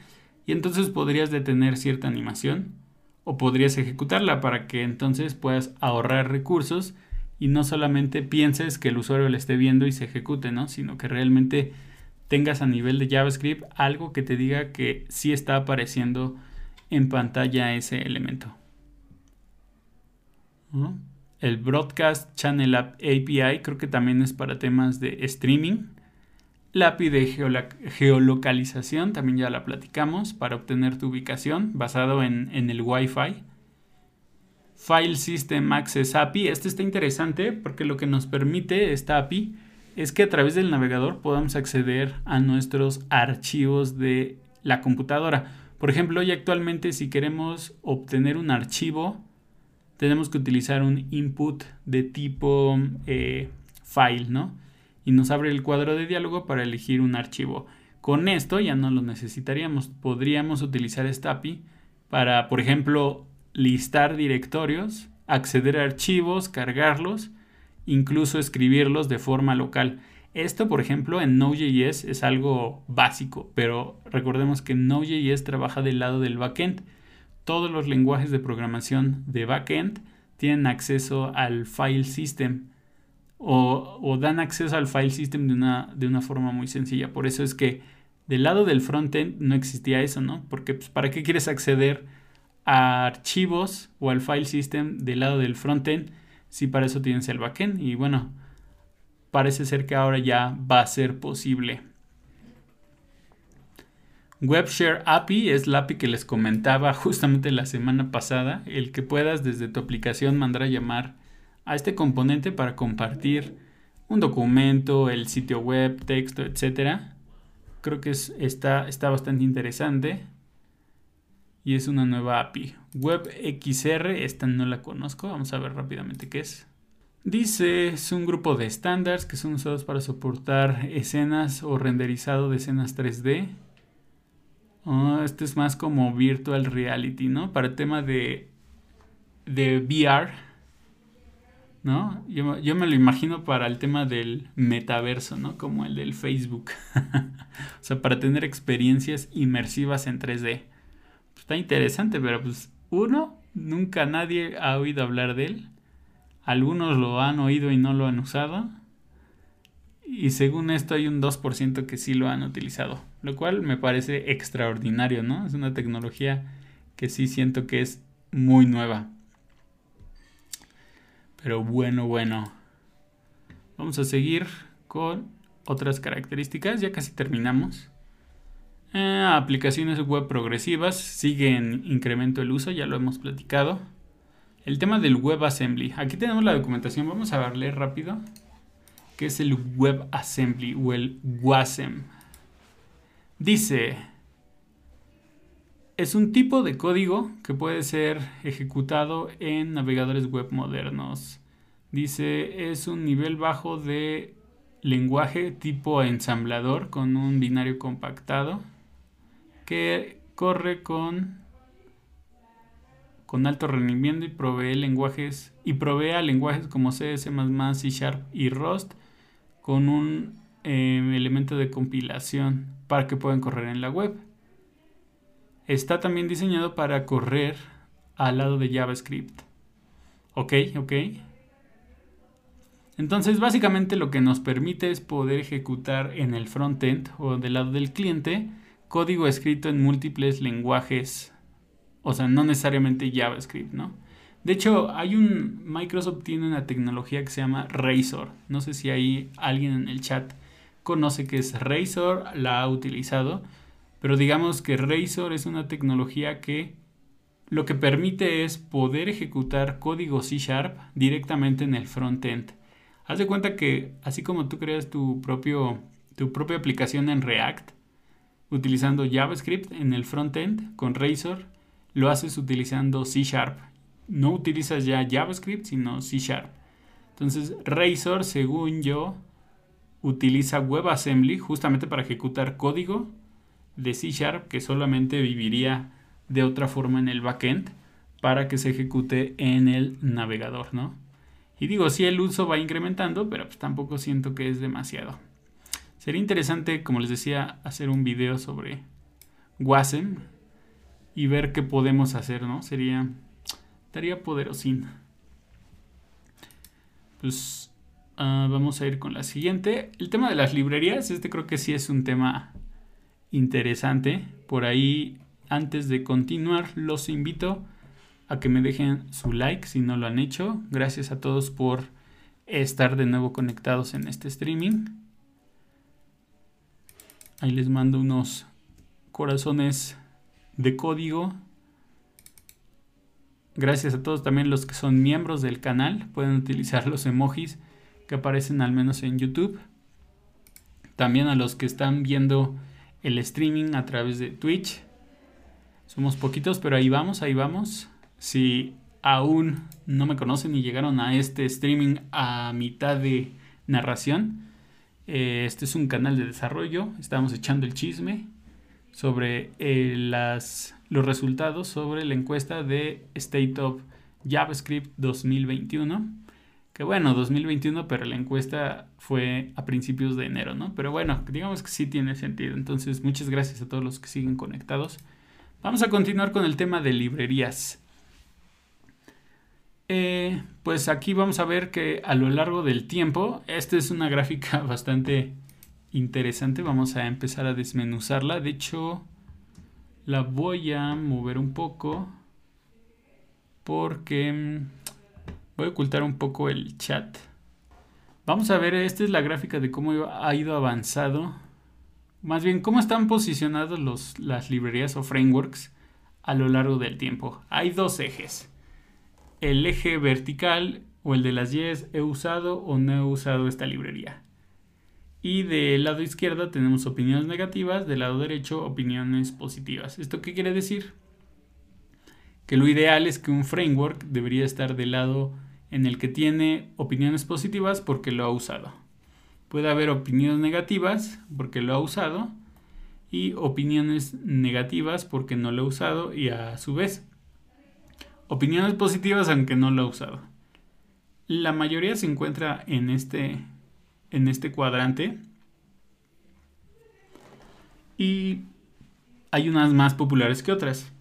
y entonces podrías detener cierta animación o podrías ejecutarla para que entonces puedas ahorrar recursos y no solamente pienses que el usuario la esté viendo y se ejecute, ¿no? Sino que realmente tengas a nivel de JavaScript algo que te diga que sí está apareciendo en pantalla ese elemento. El Broadcast Channel API creo que también es para temas de streaming. La API de geolocalización también ya la platicamos para obtener tu ubicación basado en, en el Wi-Fi. File System Access API. Este está interesante porque lo que nos permite esta API es que a través del navegador podamos acceder a nuestros archivos de la computadora. Por ejemplo, hoy actualmente si queremos obtener un archivo, tenemos que utilizar un input de tipo eh, file, ¿no? Y nos abre el cuadro de diálogo para elegir un archivo. Con esto ya no lo necesitaríamos. Podríamos utilizar esta para, por ejemplo, listar directorios, acceder a archivos, cargarlos, incluso escribirlos de forma local. Esto, por ejemplo, en Node.js es algo básico, pero recordemos que Node.js trabaja del lado del backend. Todos los lenguajes de programación de backend tienen acceso al file system o, dan acceso al file system de una, de una, forma muy sencilla. Por eso es que del lado del frontend no existía eso, ¿no? Porque pues, ¿para qué quieres acceder a archivos o al file system del lado del frontend si para eso tienes el backend? Y bueno, parece ser que ahora ya va a ser posible. WebShare API es la API que les comentaba justamente la semana pasada, el que puedas desde tu aplicación mandar a llamar a este componente para compartir un documento, el sitio web, texto, etc. Creo que está, está bastante interesante y es una nueva API. WebXR, esta no la conozco, vamos a ver rápidamente qué es. Dice, es un grupo de estándares que son usados para soportar escenas o renderizado de escenas 3D. Este es más como virtual reality, ¿no? Para el tema de, de VR, ¿no? Yo, yo, me lo imagino para el tema del metaverso, ¿no? Como el del Facebook. o sea, para tener experiencias inmersivas en 3D. Pues está interesante, pero pues uno, nunca nadie ha oído hablar de él. Algunos lo han oído y no lo han usado. Y según esto hay un 2% que sí lo han utilizado. Lo cual me parece extraordinario, ¿no? Es una tecnología que sí siento que es muy nueva. Pero bueno, bueno. Vamos a seguir con otras características. Ya casi terminamos. Eh, aplicaciones web progresivas. Sigue en incremento el uso, ya lo hemos platicado. El tema del WebAssembly. Aquí tenemos la documentación. Vamos a verle rápido. ¿Qué es el WebAssembly o el WASM? Dice, es un tipo de código que puede ser ejecutado en navegadores web modernos. Dice, es un nivel bajo de lenguaje tipo ensamblador con un binario compactado que corre con con alto rendimiento y provee lenguajes y provee a lenguajes como C, C++, C Sharp y Rust con un em, elemento de compilación para que puedan correr en la web. Está también diseñado para correr al lado de JavaScript. Ok, ok. Entonces, básicamente lo que nos permite es poder ejecutar en el frontend o del lado del cliente código escrito en múltiples lenguajes o sea, no necesariamente JavaScript, ¿no? De hecho, hay un. Microsoft tiene una tecnología que se llama Razor. No sé si hay alguien en el chat conoce que es Razor, la ha utilizado. Pero digamos que Razor es una tecnología que lo que permite es poder ejecutar código C Sharp directamente en el frontend. Haz de cuenta que así como tú creas tu, propio, tu propia aplicación en React, utilizando JavaScript en el frontend con Razor, lo haces utilizando C Sharp. No utilizas ya JavaScript, sino C Sharp. Entonces, Razor, según yo, utiliza WebAssembly justamente para ejecutar código de C Sharp que solamente viviría de otra forma en el backend para que se ejecute en el navegador, ¿no? Y digo, sí, el uso va incrementando, pero pues tampoco siento que es demasiado. Sería interesante, como les decía, hacer un video sobre WASM, y ver qué podemos hacer, ¿no? Sería, estaría poderosín. Pues ah, vamos a ir con la siguiente. El tema de las librerías, este creo que sí es un tema interesante. Por ahí, antes de continuar, los invito a que me dejen su like si no lo han hecho. Gracias a todos por estar de nuevo conectados en este streaming. Ahí les mando unos corazones de código. Gracias a todos también los que son miembros del canal. Pueden utilizar los emojis que aparecen al menos en YouTube También a los que están viendo el streaming a través de Twitch. Somos poquitos, pero ahí vamos, ahí vamos. Si aún no me conocen y llegaron a este streaming a mitad de narración, eh, este es un canal de desarrollo. Estamos echando el chisme sobre eh, las, los resultados sobre la encuesta de State of JavaScript 2021. Que bueno, 2021, pero la encuesta fue a principios de enero, ¿no? Pero bueno, digamos que sí tiene sentido. Entonces, muchas gracias a todos los que siguen conectados. Vamos a continuar con el tema de librerías. Eh, pues aquí vamos a ver que a lo largo del tiempo, esta es una gráfica bastante interesante. Vamos a empezar a desmenuzarla. De hecho, la voy a mover un poco porque mm, voy a ocultar un poco el chat. Vamos a ver, esta es la gráfica de cómo ha ido avanzado. Más bien, cómo están posicionados los, las librerías o frameworks a lo largo del tiempo. Hay dos ejes. El eje vertical o el de las 10 he usado o no he usado esta librería. Y del lado izquierdo tenemos opiniones negativas, del lado derecho opiniones positivas. ¿Esto qué quiere decir? Que lo ideal es que un framework debería estar del lado en el que tiene opiniones positivas porque lo ha usado. Puede haber opiniones negativas porque lo ha usado y opiniones negativas porque no lo ha usado y a su vez opiniones positivas aunque no lo ha usado. La mayoría se encuentra en este, en este cuadrante y hay unas más populares que otras.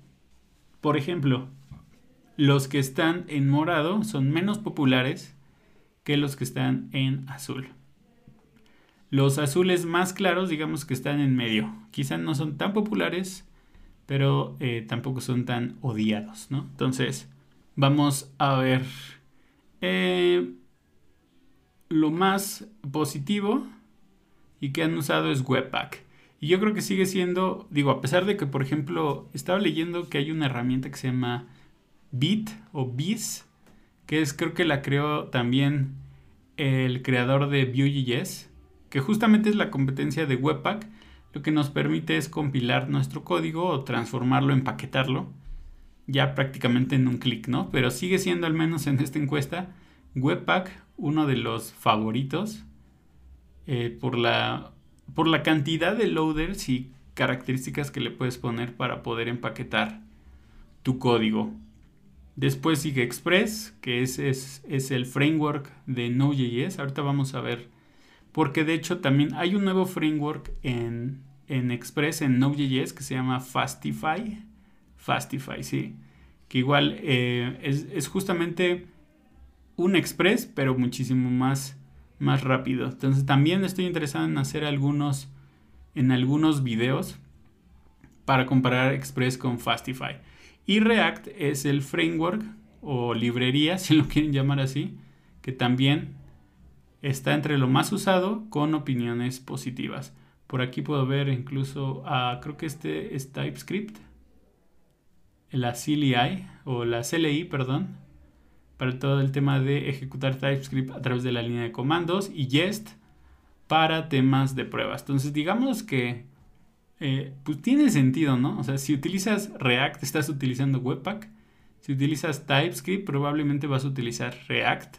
Por ejemplo, los que están en morado son menos populares que los que están en azul. Los azules más claros, digamos que están en medio. Quizá no son tan populares, pero eh, tampoco son tan odiados, ¿no? Entonces, vamos a ver eh, lo más positivo y que han usado es Webpack. Y yo creo que sigue siendo, digo, a pesar de que, por ejemplo, estaba leyendo que hay una herramienta que se llama Bit o Biz, que es creo que la creó también el creador de Vue.js, que justamente es la competencia de Webpack, lo que nos permite es compilar nuestro código o transformarlo, empaquetarlo, ya prácticamente en un clic, ¿no? Pero sigue siendo al menos en esta encuesta Webpack uno de los favoritos eh, por, la, por la cantidad de loaders y características que le puedes poner para poder empaquetar tu código. Después sigue Express, que es, es, el framework de Node.js. Ahorita vamos a ver, porque de hecho también hay un nuevo framework en, en Express, en Node.js, que se llama Fastify. Fastify, sí. Que igual eh, es, justamente un Express, pero muchísimo más, más rápido. Entonces también estoy interesado en hacer algunos, en algunos videos para comparar Express con Fastify. Y React es el framework o librería, si lo quieren llamar así, que también está entre lo más usado con opiniones positivas. Por aquí puedo ver incluso, creo que este es TypeScript, la CLI o la CLI, perdón, para todo el tema de ejecutar TypeScript a través de la línea de comandos y Jest para temas de pruebas. Entonces digamos que eh, pues tiene sentido, ¿no? O sea, si utilizas React, estás utilizando Webpack. Si utilizas TypeScript, probablemente vas a utilizar React.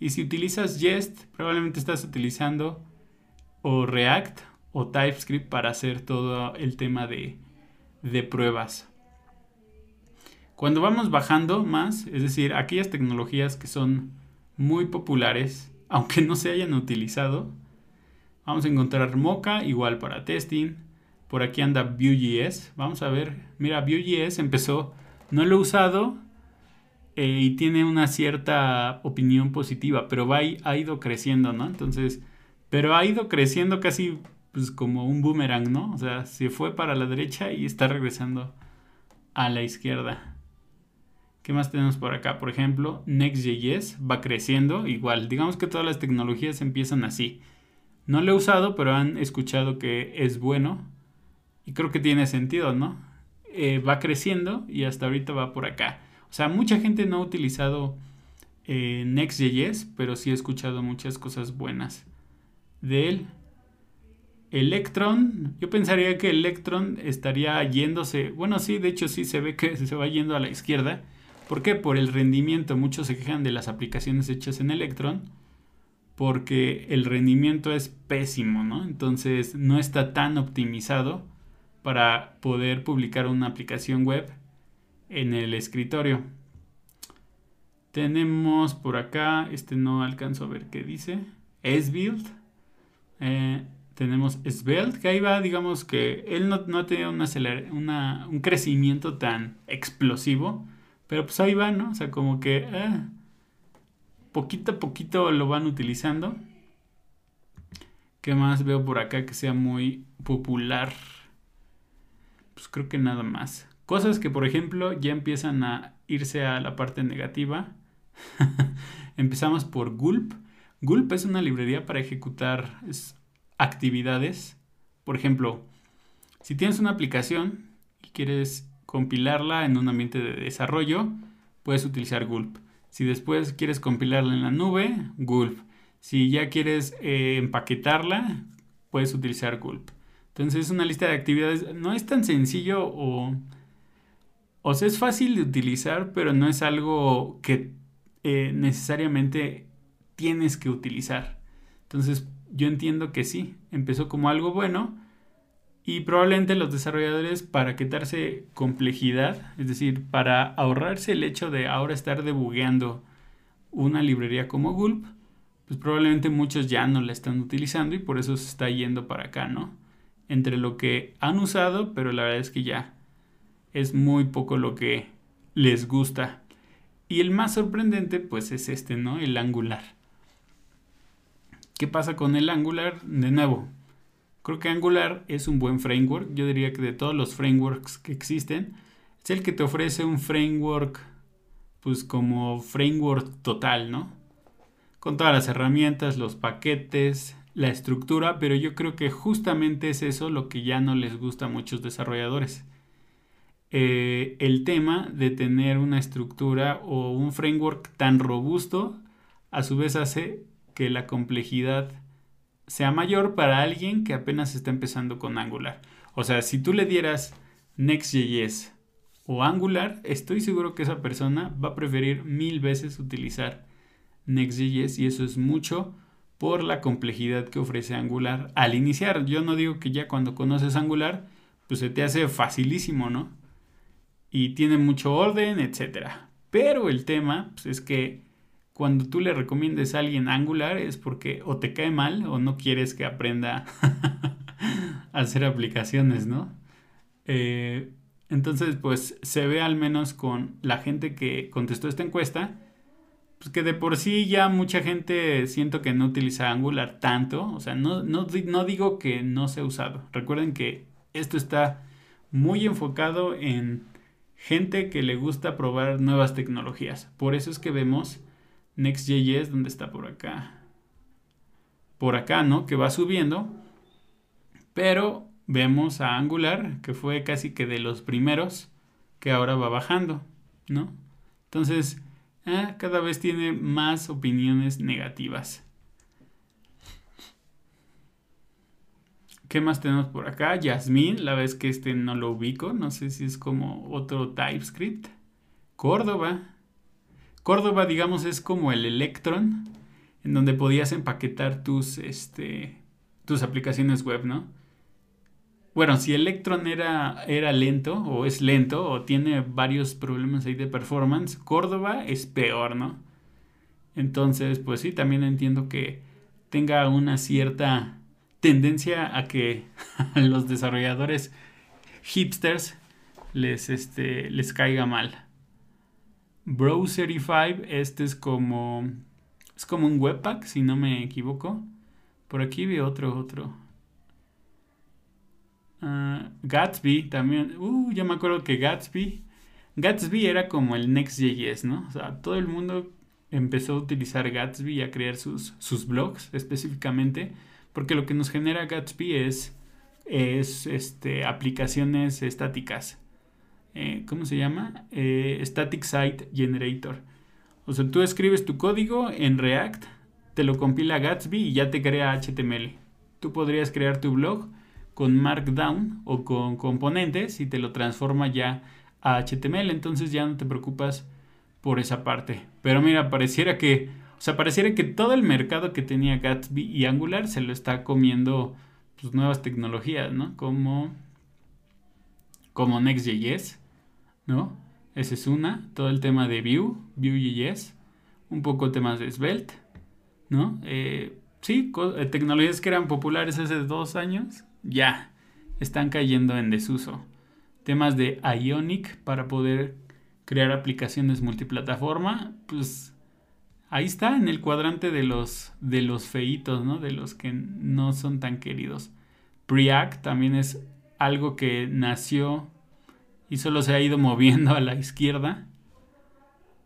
Y si utilizas Jest, probablemente estás utilizando o React o TypeScript para hacer todo el tema de, de pruebas. Cuando vamos bajando más, es decir, aquellas tecnologías que son muy populares, aunque no se hayan utilizado, vamos a encontrar Mocha igual para testing, por aquí anda Vue.js. Vamos a ver. Mira, Vue.js empezó. No lo he usado. Eh, y tiene una cierta opinión positiva. Pero va, ha ido creciendo, ¿no? Entonces. Pero ha ido creciendo casi pues, como un boomerang, ¿no? O sea, se fue para la derecha y está regresando a la izquierda. ¿Qué más tenemos por acá? Por ejemplo, Next.js va creciendo igual. Digamos que todas las tecnologías empiezan así. No lo he usado, pero han escuchado que es bueno. Y creo que tiene sentido, ¿no? Eh, va creciendo y hasta ahorita va por acá. O sea, mucha gente no ha utilizado eh, Next.js, pero sí he escuchado muchas cosas buenas de él. Electron, yo pensaría que Electron estaría yéndose, bueno, sí, de hecho sí se ve que se va yendo a la izquierda. ¿Por qué? Por el rendimiento. Muchos se quejan de las aplicaciones hechas en Electron porque el rendimiento es pésimo, ¿no? Entonces no está tan optimizado para poder publicar una aplicación web en el escritorio. Tenemos por acá, este no alcanzo a ver qué dice, S-Build. Eh, tenemos Svelte, que ahí va, digamos que él no, no ha tenido un crecimiento tan explosivo, pero pues ahí va, ¿no? O sea, como que eh, poquito a poquito lo van utilizando. ¿Qué más veo por acá que sea muy popular? Pues creo que nada más. Cosas que, por ejemplo, ya empiezan a irse a la parte negativa. Empezamos por Gulp. Gulp es una librería para ejecutar actividades. Por ejemplo, si tienes una aplicación y quieres compilarla en un ambiente de desarrollo, puedes utilizar Gulp. Si después quieres compilarla en la nube, Gulp. Si ya quieres eh, empaquetarla, puedes utilizar Gulp. Entonces es una lista de actividades. No es tan sencillo o... O sea, es fácil de utilizar, pero no es algo que eh, necesariamente tienes que utilizar. Entonces yo entiendo que sí, empezó como algo bueno y probablemente los desarrolladores para quitarse complejidad, es decir, para ahorrarse el hecho de ahora estar debugueando una librería como Gulp, pues probablemente muchos ya no la están utilizando y por eso se está yendo para acá, ¿no? Entre lo que han usado, pero la verdad es que ya es muy poco lo que les gusta. Y el más sorprendente, pues es este, ¿no? El Angular. ¿Qué pasa con el Angular? De nuevo, creo que Angular es un buen framework. Yo diría que de todos los frameworks que existen, es el que te ofrece un framework, pues como framework total, ¿no? Con todas las herramientas, los paquetes, la estructura, pero yo creo que justamente es eso lo que ya no les gusta a muchos desarrolladores. Eh, el tema de tener una estructura o un framework tan robusto, a su vez hace que la complejidad sea mayor para alguien que apenas está empezando con Angular. O sea, si tú le dieras Next.js o Angular, estoy seguro que esa persona va a preferir mil veces utilizar Next.js y eso es mucho por la complejidad que ofrece Angular al iniciar. Yo no digo que ya cuando conoces Angular, pues se te hace facilísimo, ¿no? Y tiene mucho orden, etc. Pero el tema pues, es que cuando tú le recomiendes a alguien Angular es porque o te cae mal o no quieres que aprenda a hacer aplicaciones, ¿no? Eh, entonces, pues se ve al menos con la gente que contestó esta encuesta, pues que de por sí ya mucha gente siento que no utiliza Angular tanto, o sea, no, no, no digo que no se ha usado. Recuerden que esto está muy enfocado en gente que le gusta probar nuevas tecnologías. Por eso es que vemos Next.js, donde está por acá? Por acá, ¿no? Que va subiendo. Pero vemos a Angular, que fue casi que de los primeros, que ahora va bajando, ¿no? Entonces, ah, cada vez tiene más opiniones negativas. ¿Qué más tenemos por acá? Jasmine, la vez que este no lo ubico, no sé si es como otro TypeScript. Córdoba, Córdoba, digamos, es como el Electron, en donde podías empaquetar tus, este, tus aplicaciones web, ¿no? Bueno, si Electron era, era lento o es lento o tiene varios problemas ahí de performance, Córdoba es peor, ¿no? Entonces, pues sí, también entiendo que tenga una cierta tendencia a que a los desarrolladores hipsters les, este, les caiga mal. Browserify, este es como es como un webpack, si no me equivoco. Por aquí vi otro, otro. Ah, Gatsby también. Uh, ya me acuerdo que Gatsby. Gatsby era como el Next.js, ¿no? O sea, todo el mundo empezó a utilizar Gatsby y a crear sus, sus blogs específicamente. Porque lo que nos genera Gatsby es, es este, aplicaciones estáticas. Eh, ¿cómo se llama? Eh, Static Site Generator. O sea, tú escribes tu código en React, te lo compila Gatsby y ya te crea HTML. tú podrías crear tu blog con Markdown o con componentes y te lo transforma ya a HTML, entonces ya no te preocupas por esa parte. Pero mira, pareciera que, o sea, pareciera que todo el mercado que tenía Gatsby y Angular se lo está comiendo pues, nuevas tecnologías, ¿no? Como como Next.js, ¿no? Esa es una, todo el tema de Vue, Vue.js, un poco temas de Svelte, ¿no? Eh, sí, eh, tecnologías que eran populares hace dos años, ya están cayendo en desuso. Temas de Ionic para poder crear aplicaciones multiplataforma, pues ahí está en el cuadrante de los de los feitos, ¿no? De los que no son tan queridos. Preact también es algo que nació y solo se ha ido moviendo a la izquierda.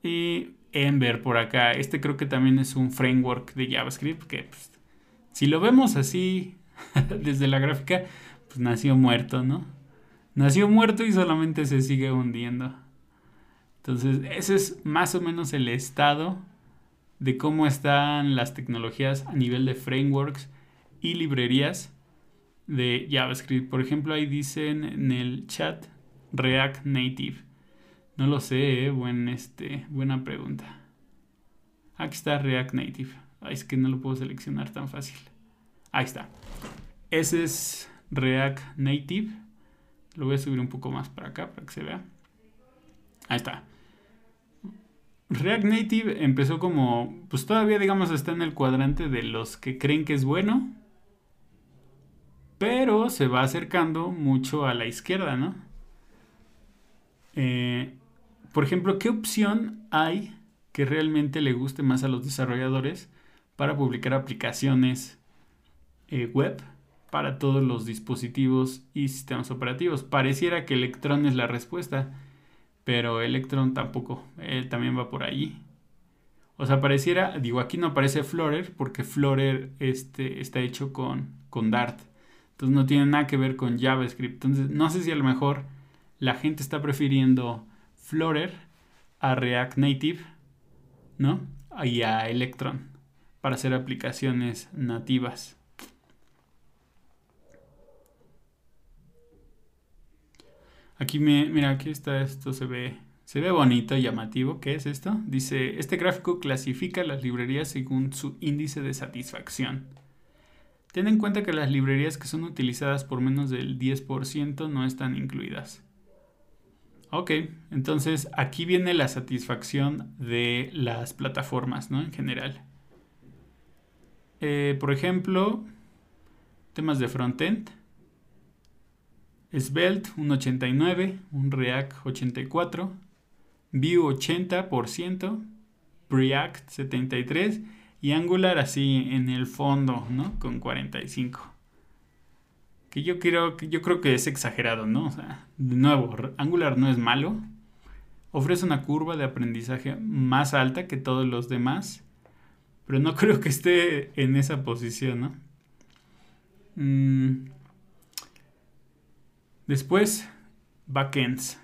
Y Ember por acá. Este creo que también es un framework de JavaScript que pues, si lo vemos así desde la gráfica, pues nació muerto, ¿no? Nació muerto y solamente se sigue hundiendo. Entonces, ese es más o menos el estado de cómo están las tecnologías a nivel de frameworks y librerías de JavaScript. Por ejemplo, ahí dicen en el chat React Native. No lo sé, eh, este, buena pregunta. Aquí está React Native. es que no lo puedo seleccionar tan fácil. Ahí está. Ese es React Native. Lo voy a subir un poco más para acá para que se vea. Ahí está. React Native empezó como, pues todavía digamos está en el cuadrante de los que creen que es bueno, pero se va acercando mucho a la izquierda, ¿no? Eh, por ejemplo, ¿qué opción hay que realmente le guste más a los desarrolladores para publicar aplicaciones eh, web para todos los dispositivos y sistemas operativos? Pareciera que Electron es la respuesta, pero Electron tampoco, él también va por ahí. O sea, pareciera, digo, aquí no aparece Flutter porque Flutter este, está hecho con, con Dart. Entonces no tiene nada que ver con JavaScript. Entonces no sé si a lo mejor la gente está prefiriendo Flutter a React Native, ¿no? Y a Electron para hacer aplicaciones nativas. Aquí mira, aquí está esto, se ve, se ve bonito llamativo. ¿Qué es esto? Dice, este gráfico clasifica las librerías según su índice de satisfacción. Ten en cuenta que las librerías que son utilizadas por menos del 10% no están incluidas. Ok, entonces aquí viene la satisfacción de las plataformas, ¿no? En general. Eh, por ejemplo, temas de frontend. Svelte un 89, un React 84, Vue 80%, React 73 y Angular así en el fondo, ¿no? Con 45. Que yo creo, yo creo que es exagerado, ¿no? O sea, de nuevo, Angular no es malo. Ofrece una curva de aprendizaje más alta que todos los demás. Pero no creo que esté en esa posición, ¿no? Mm. Después, backends.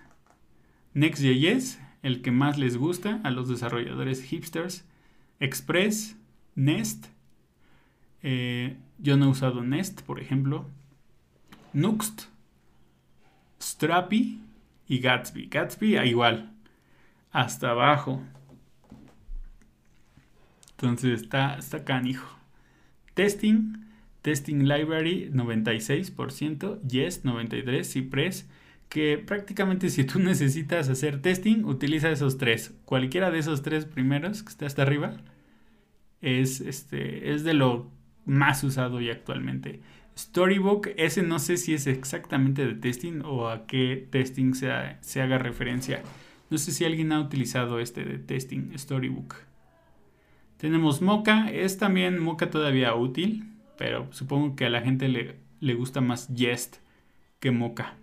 Next.js, el que más les gusta a los desarrolladores hipsters. Express, Nest. Eh, yo no he usado Nest, por ejemplo. Nuxt, Strappy y Gatsby. Gatsby igual, hasta abajo. Entonces está, está canijo. Testing, Testing Library 96%, Yes 93%, Cypress, que prácticamente si tú necesitas hacer testing, utiliza esos tres. Cualquiera de esos tres primeros que está hasta arriba es, este, es de lo más usado y actualmente. Storybook, ese no sé si es exactamente de testing o a qué testing se, se haga referencia. No sé si alguien ha utilizado este de testing, Storybook. Tenemos Mocha, es también Mocha todavía útil, pero supongo que a la gente le, le gusta más Jest que Mocha.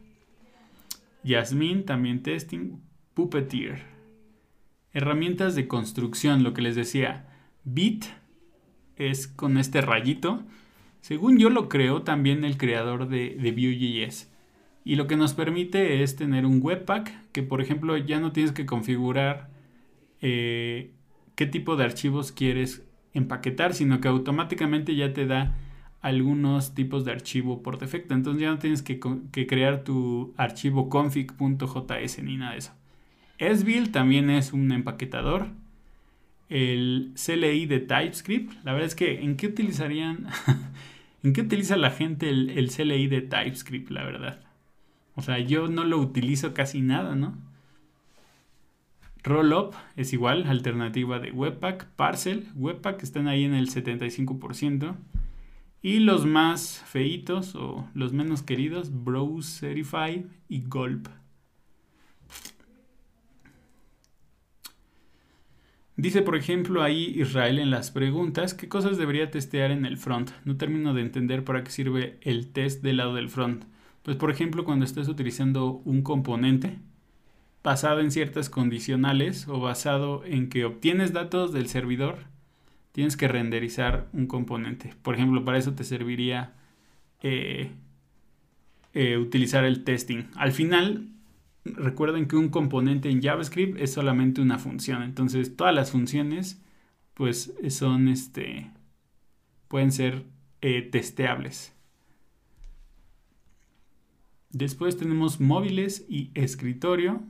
Yasmin, también testing. Puppeteer. Herramientas de construcción, lo que les decía. Bit es con este rayito. Según yo lo creo también el creador de, Vue.js. Y lo que nos permite es tener un webpack que por ejemplo ya no tienes que configurar eh, qué tipo de archivos quieres empaquetar, sino que automáticamente ya te da algunos tipos de archivo por defecto. Entonces ya no tienes que, crear tu archivo config.js ni nada de eso. SBuild también es un empaquetador. El CLI de TypeScript. La verdad es que ¿en qué utilizarían? ¿En qué utiliza la gente el, CLI de TypeScript? La verdad. O sea, yo no lo utilizo casi nada, ¿no? Rollup es igual, alternativa de Webpack. Parcel, Webpack están ahí en el 75%. Y los más feitos o los menos queridos, Browse Certified y Gulp. Dice, por ejemplo, ahí Israel en las preguntas, ¿qué cosas debería testear en el front? No termino de entender para qué sirve el test del lado del front. Pues, por ejemplo, cuando estés utilizando un componente basado en ciertas condicionales o basado en que obtienes datos del servidor, tienes que renderizar un componente. Por ejemplo, para eso te serviría eh, eh, utilizar el testing. Al final, recuerden que un componente en JavaScript es solamente una función. Entonces, todas las funciones, pues, son este. pueden ser eh, testeables. Después tenemos móviles y escritorio,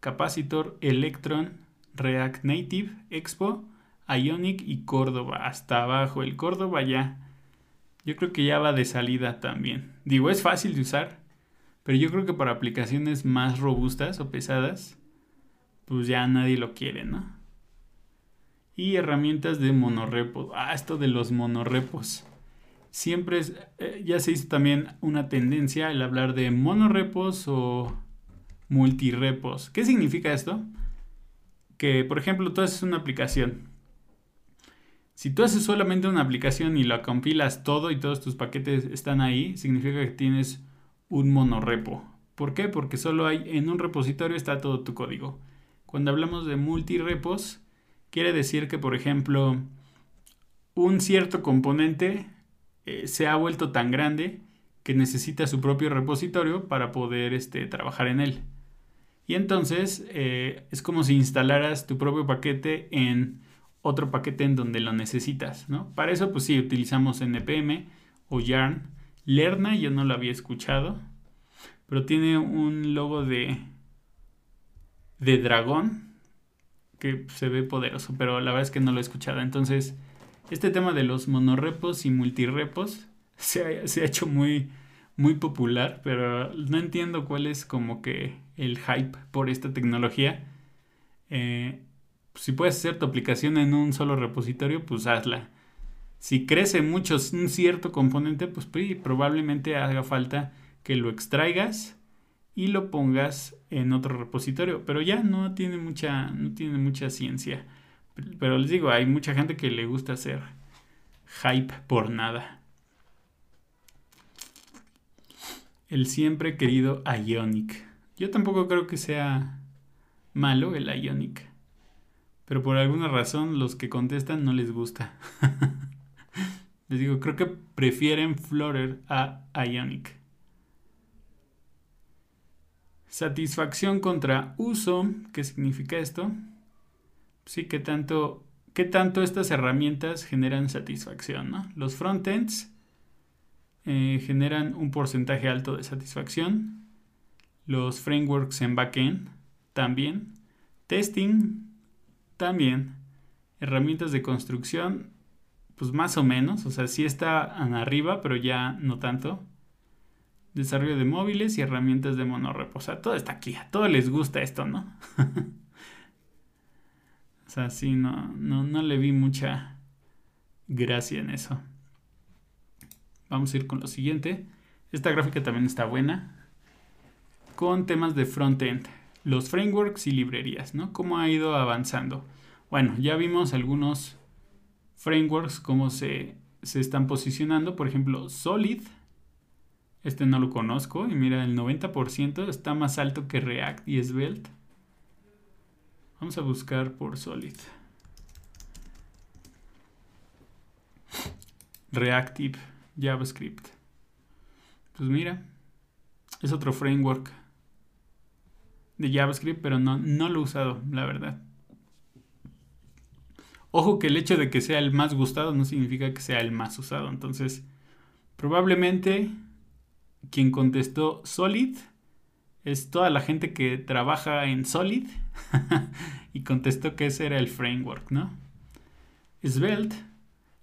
capacitor, Electron, React Native, Expo Ionic y Córdoba. Hasta abajo. El Córdoba ya. Yo creo que ya va de salida también. Digo, es fácil de usar. Pero yo creo que para aplicaciones más robustas o pesadas, pues ya nadie lo quiere, ¿no? Y herramientas de monorepos. Ah, esto de los monorepos. Siempre es, eh, ya se hizo también una tendencia el hablar de monorepos o multirepos. ¿Qué significa esto? Que, por ejemplo, tú haces una aplicación si tú haces solamente una aplicación y la compilas todo y todos tus paquetes están ahí, significa que tienes un monorepo. ¿Por qué? Porque solo hay en un repositorio está todo tu código. Cuando hablamos de multirepos, quiere decir que, por ejemplo, un cierto componente eh, se ha vuelto tan grande que necesita su propio repositorio para poder este, trabajar en él. Y entonces eh, es como si instalaras tu propio paquete en otro paquete en donde lo necesitas, ¿no? Para eso, pues sí, utilizamos NPM o Yarn. Lerna yo no lo había escuchado, pero tiene un logo de, de dragón que se ve poderoso, pero la verdad es que no lo he escuchado. Entonces, este tema de los monorepos y multirepos se ha, se ha hecho muy, muy popular, pero no entiendo cuál es como que el hype por esta tecnología. Eh, si puedes hacer tu aplicación en un solo repositorio, pues hazla. Si crece mucho un cierto componente, pues probablemente haga falta que lo extraigas y lo pongas en otro repositorio. Pero ya no tiene mucha, no tiene mucha ciencia. Pero les digo, hay mucha gente que le gusta hacer hype por nada. El siempre querido Ionic. Yo tampoco creo que sea malo el Ionic. Pero por alguna razón los que contestan no les gusta. les digo, creo que prefieren Flutter a Ionic. Satisfacción contra uso. ¿Qué significa esto? Sí, que tanto, qué tanto estas herramientas generan satisfacción. ¿no? Los frontends eh, generan un porcentaje alto de satisfacción. Los frameworks en backend también. Testing también herramientas de construcción, pues más o menos, o sea, sí están arriba, pero ya no tanto. Desarrollo de móviles y herramientas de monorepo. O todo está aquí. A todos les gusta esto, ¿no? o sea, sí, no, no, no le vi mucha gracia en eso. Vamos a ir con lo siguiente. Esta gráfica también está buena. Con temas de frontend los frameworks y librerías, ¿no? ¿Cómo ha ido avanzando? Bueno, ya vimos algunos frameworks, cómo se, se están posicionando. Por ejemplo, Solid. Este no lo conozco. Y mira, el 90% está más alto que React y Svelte. Vamos a buscar por Solid. Reactive JavaScript. Pues mira, es otro framework de JavaScript, pero no, no lo he usado, la verdad. Ojo que el hecho de que sea el más gustado no significa que sea el más usado. Entonces, Probablemente quien contestó Solid es toda la gente que trabaja en Solid y contestó que ese era el framework, ¿no? Svelte,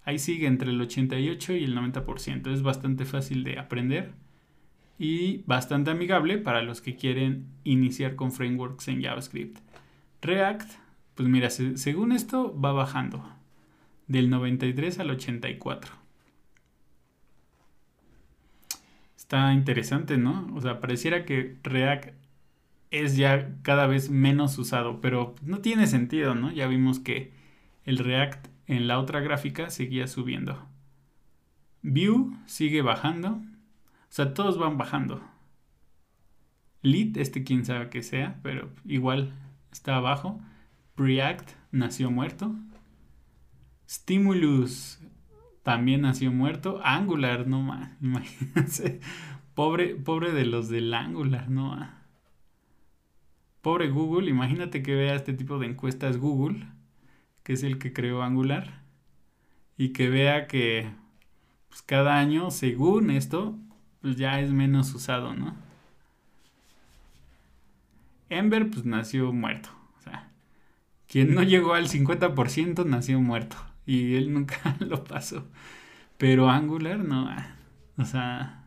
ahí sigue entre el 88 y el 90%. Es bastante fácil de aprender y bastante amigable para los que quieren iniciar con frameworks en JavaScript. React, pues mira, según esto va bajando del 93 al 84. Está interesante, ¿no? O sea, pareciera que React es ya cada vez menos usado, pero no tiene sentido, ¿no? Ya vimos que el React en la otra gráfica seguía subiendo. Vue sigue bajando. O sea, todos van bajando. Lead, este quién sabe que sea, pero igual está abajo. React nació muerto. Stimulus también nació muerto. Angular, no más. Imagínense. Pobre, pobre de los del Angular, no Pobre Google. Imagínate que vea este tipo de encuestas Google, que es el que creó Angular, y que vea que pues, cada año, según esto, pues ya es menos usado, ¿no? Ember, pues nació muerto. Quien no llegó al 50% nació muerto y él nunca lo pasó. Pero Angular no. Ah, o sea.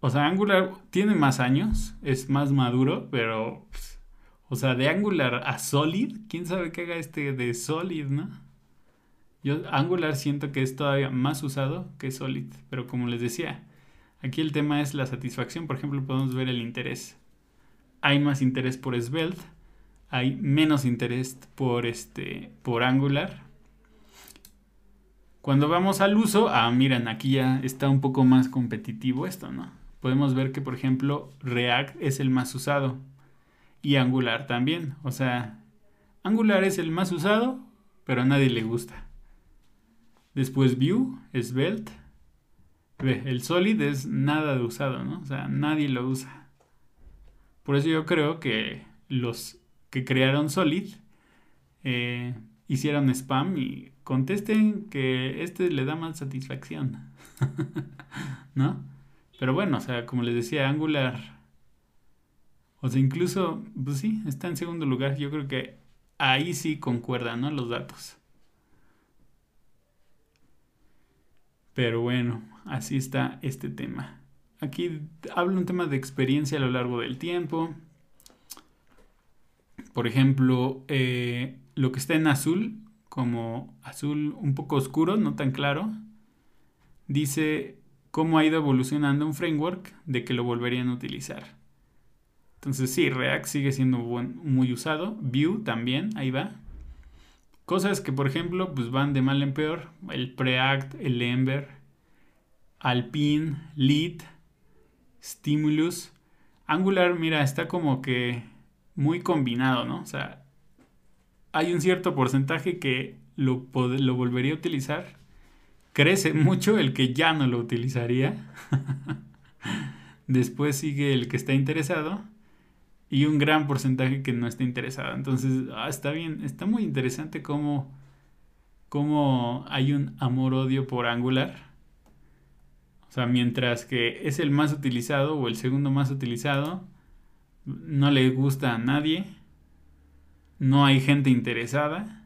O sea, Angular tiene más años, es más maduro, pero. Pues, o sea, de Angular a Solid, quién sabe qué haga este de Solid, ¿no? Yo Angular siento que es todavía más usado que Solid, pero como les decía, aquí el tema es la satisfacción. Por ejemplo, podemos ver el interés. Hay más interés por Svelte, hay menos interés por este por Angular. Cuando vamos al uso, ah, miren, aquí ya está un poco más competitivo esto, ¿no? Podemos ver que, por ejemplo, React es el más usado y Angular también. O sea, Angular es el más usado, pero a nadie le gusta. Después Vue, Svelte. Ve, el Solid es nada de usado, ¿no? O sea, nadie lo usa. Por eso yo creo que los que crearon Solid eh, hicieron spam y contesten que este le da más satisfacción. ¿No? Pero bueno, o sea, como les decía, Angular. O sea, incluso, pues sí, está en segundo lugar. Yo creo que ahí sí concuerdan, ¿no? Los datos. Pero bueno, así está este tema. Aquí hablo un tema de experiencia a lo largo del tiempo. Por ejemplo, eh, lo que está en azul, como azul un poco oscuro, no tan claro, dice cómo ha ido evolucionando un framework de que lo volverían a utilizar. Entonces sí, React sigue siendo muy usado, Vue también, ahí va. Cosas que por ejemplo pues van de mal en peor, el Preact, el Ember, Alpine, Lead, Stimulus. Angular, mira, está como que muy combinado, ¿no? O sea, hay un cierto porcentaje que lo, lo volvería a utilizar. Crece mucho el que ya no lo utilizaría. Después sigue el que está interesado. Y un gran porcentaje que no está interesado. Entonces, ah, está bien, está muy interesante cómo, cómo hay un amor-odio por Angular. O sea, mientras que es el más utilizado o el segundo más utilizado, no le gusta a nadie, no hay gente interesada,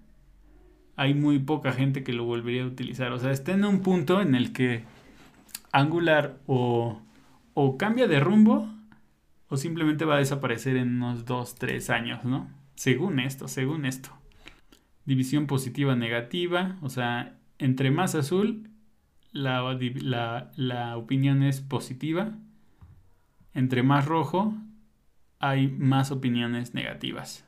hay muy poca gente que lo volvería a utilizar. O sea, está en un punto en el que Angular o, o cambia de rumbo o simplemente va a desaparecer en unos 2, 3 años, ¿no? Según esto, según esto. División positiva negativa, o sea, entre más azul, la, la, la opinión es positiva. Entre más rojo, hay más opiniones negativas.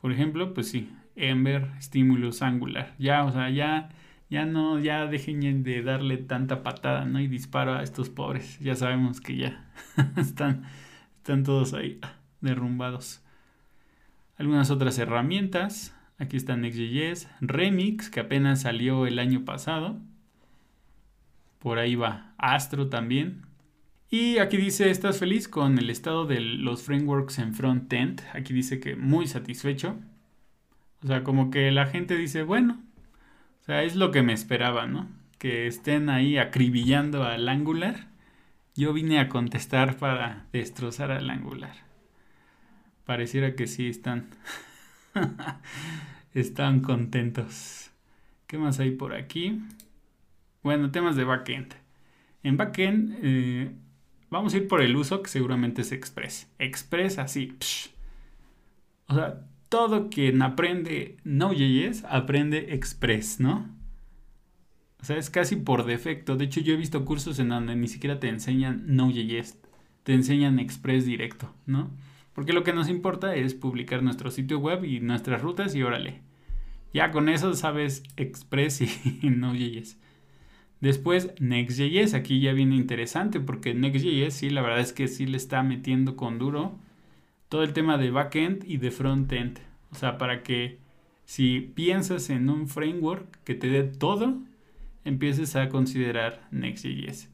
Por ejemplo, pues sí, Ember, estímulos angular. Ya, o sea, ya, ya no, ya dejen de darle tanta patada, ¿no? Y disparo a estos pobres. Ya sabemos que ya están, están todos ahí derrumbados. Algunas otras herramientas. Aquí está Next.js, Remix, que apenas salió el año pasado. Por ahí va Astro también, y aquí dice, ¿estás feliz con el estado de los frameworks en front-end? Aquí dice que muy satisfecho. O sea, como que la gente dice, bueno, o sea, es lo que me esperaba, ¿no? que estén ahí acribillando al Angular. Yo vine a contestar para destrozar al Angular. Pareciera que sí están. están contentos. ¿Qué más hay por aquí? Bueno, temas de backend. En backend eh, vamos a ir por el uso que seguramente es Express. Express así. O sea, todo quien aprende Node.js aprende Express, ¿no? O sea, es casi por defecto. De hecho, yo he visto cursos en donde ni siquiera te enseñan Node.js. Te enseñan Express directo, ¿no? Porque lo que nos importa es publicar nuestro sitio web y nuestras rutas y órale. Ya con eso sabes Express y Node.js. Después Next.js, aquí ya viene interesante porque Next.js sí, la verdad es que sí le está metiendo con duro todo el tema de backend y de frontend. O sea, para que si piensas en un framework que te dé todo, empieces a considerar Next.js.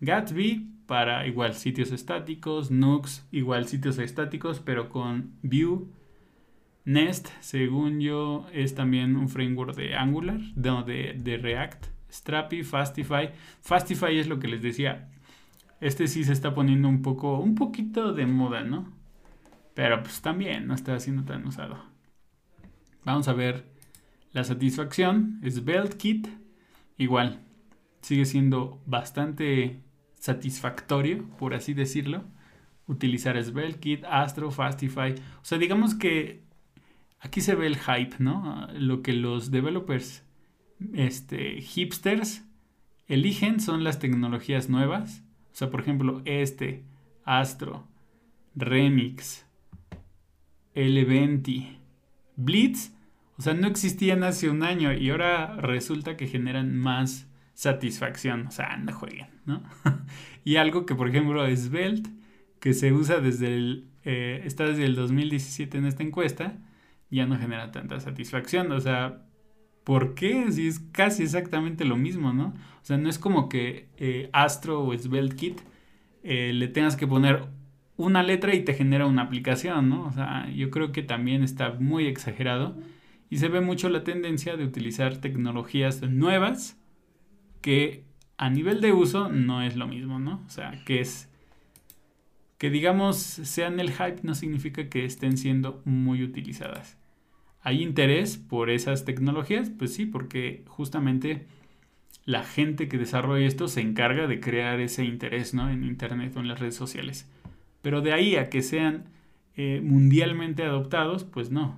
Gatsby para igual sitios estáticos, Nux igual sitios estáticos, pero con Vue. Nest, según yo, es también un framework de Angular, no, de, de React. Strappy, Fastify. Fastify es lo que les decía. Este sí se está poniendo un poco, un poquito de moda, ¿no? Pero pues también no está siendo tan usado. Vamos a ver la satisfacción. SvelteKit, igual, sigue siendo bastante satisfactorio, por así decirlo. Utilizar SvelteKit, Astro, Fastify. O sea, digamos que aquí se ve el hype, ¿no? Lo que los developers este, hipsters eligen son las tecnologías nuevas. O sea, por ejemplo, este, Astro, Remix, L20, Blitz. O sea, no existían hace un año y ahora resulta que generan más satisfacción. O sea, no jueguen, ¿no? y algo que, por ejemplo, Svelte, que se usa desde el... Eh, está desde el 2017 en esta encuesta, ya no genera tanta satisfacción. O sea, ¿Por qué? Si es casi exactamente lo mismo, ¿no? O sea, no es como que eh, Astro o SvelteKit eh, le tengas que poner una letra y te genera una aplicación, ¿no? O sea, yo creo que también está muy exagerado y se ve mucho la tendencia de utilizar tecnologías nuevas que a nivel de uso no es lo mismo, ¿no? O sea, que es que digamos sean el hype no significa que estén siendo muy utilizadas. ¿Hay interés por esas tecnologías? Pues sí, porque justamente la gente que desarrolla esto se encarga de crear ese interés ¿no? en Internet o en las redes sociales. Pero de ahí a que sean eh, mundialmente adoptados, pues no.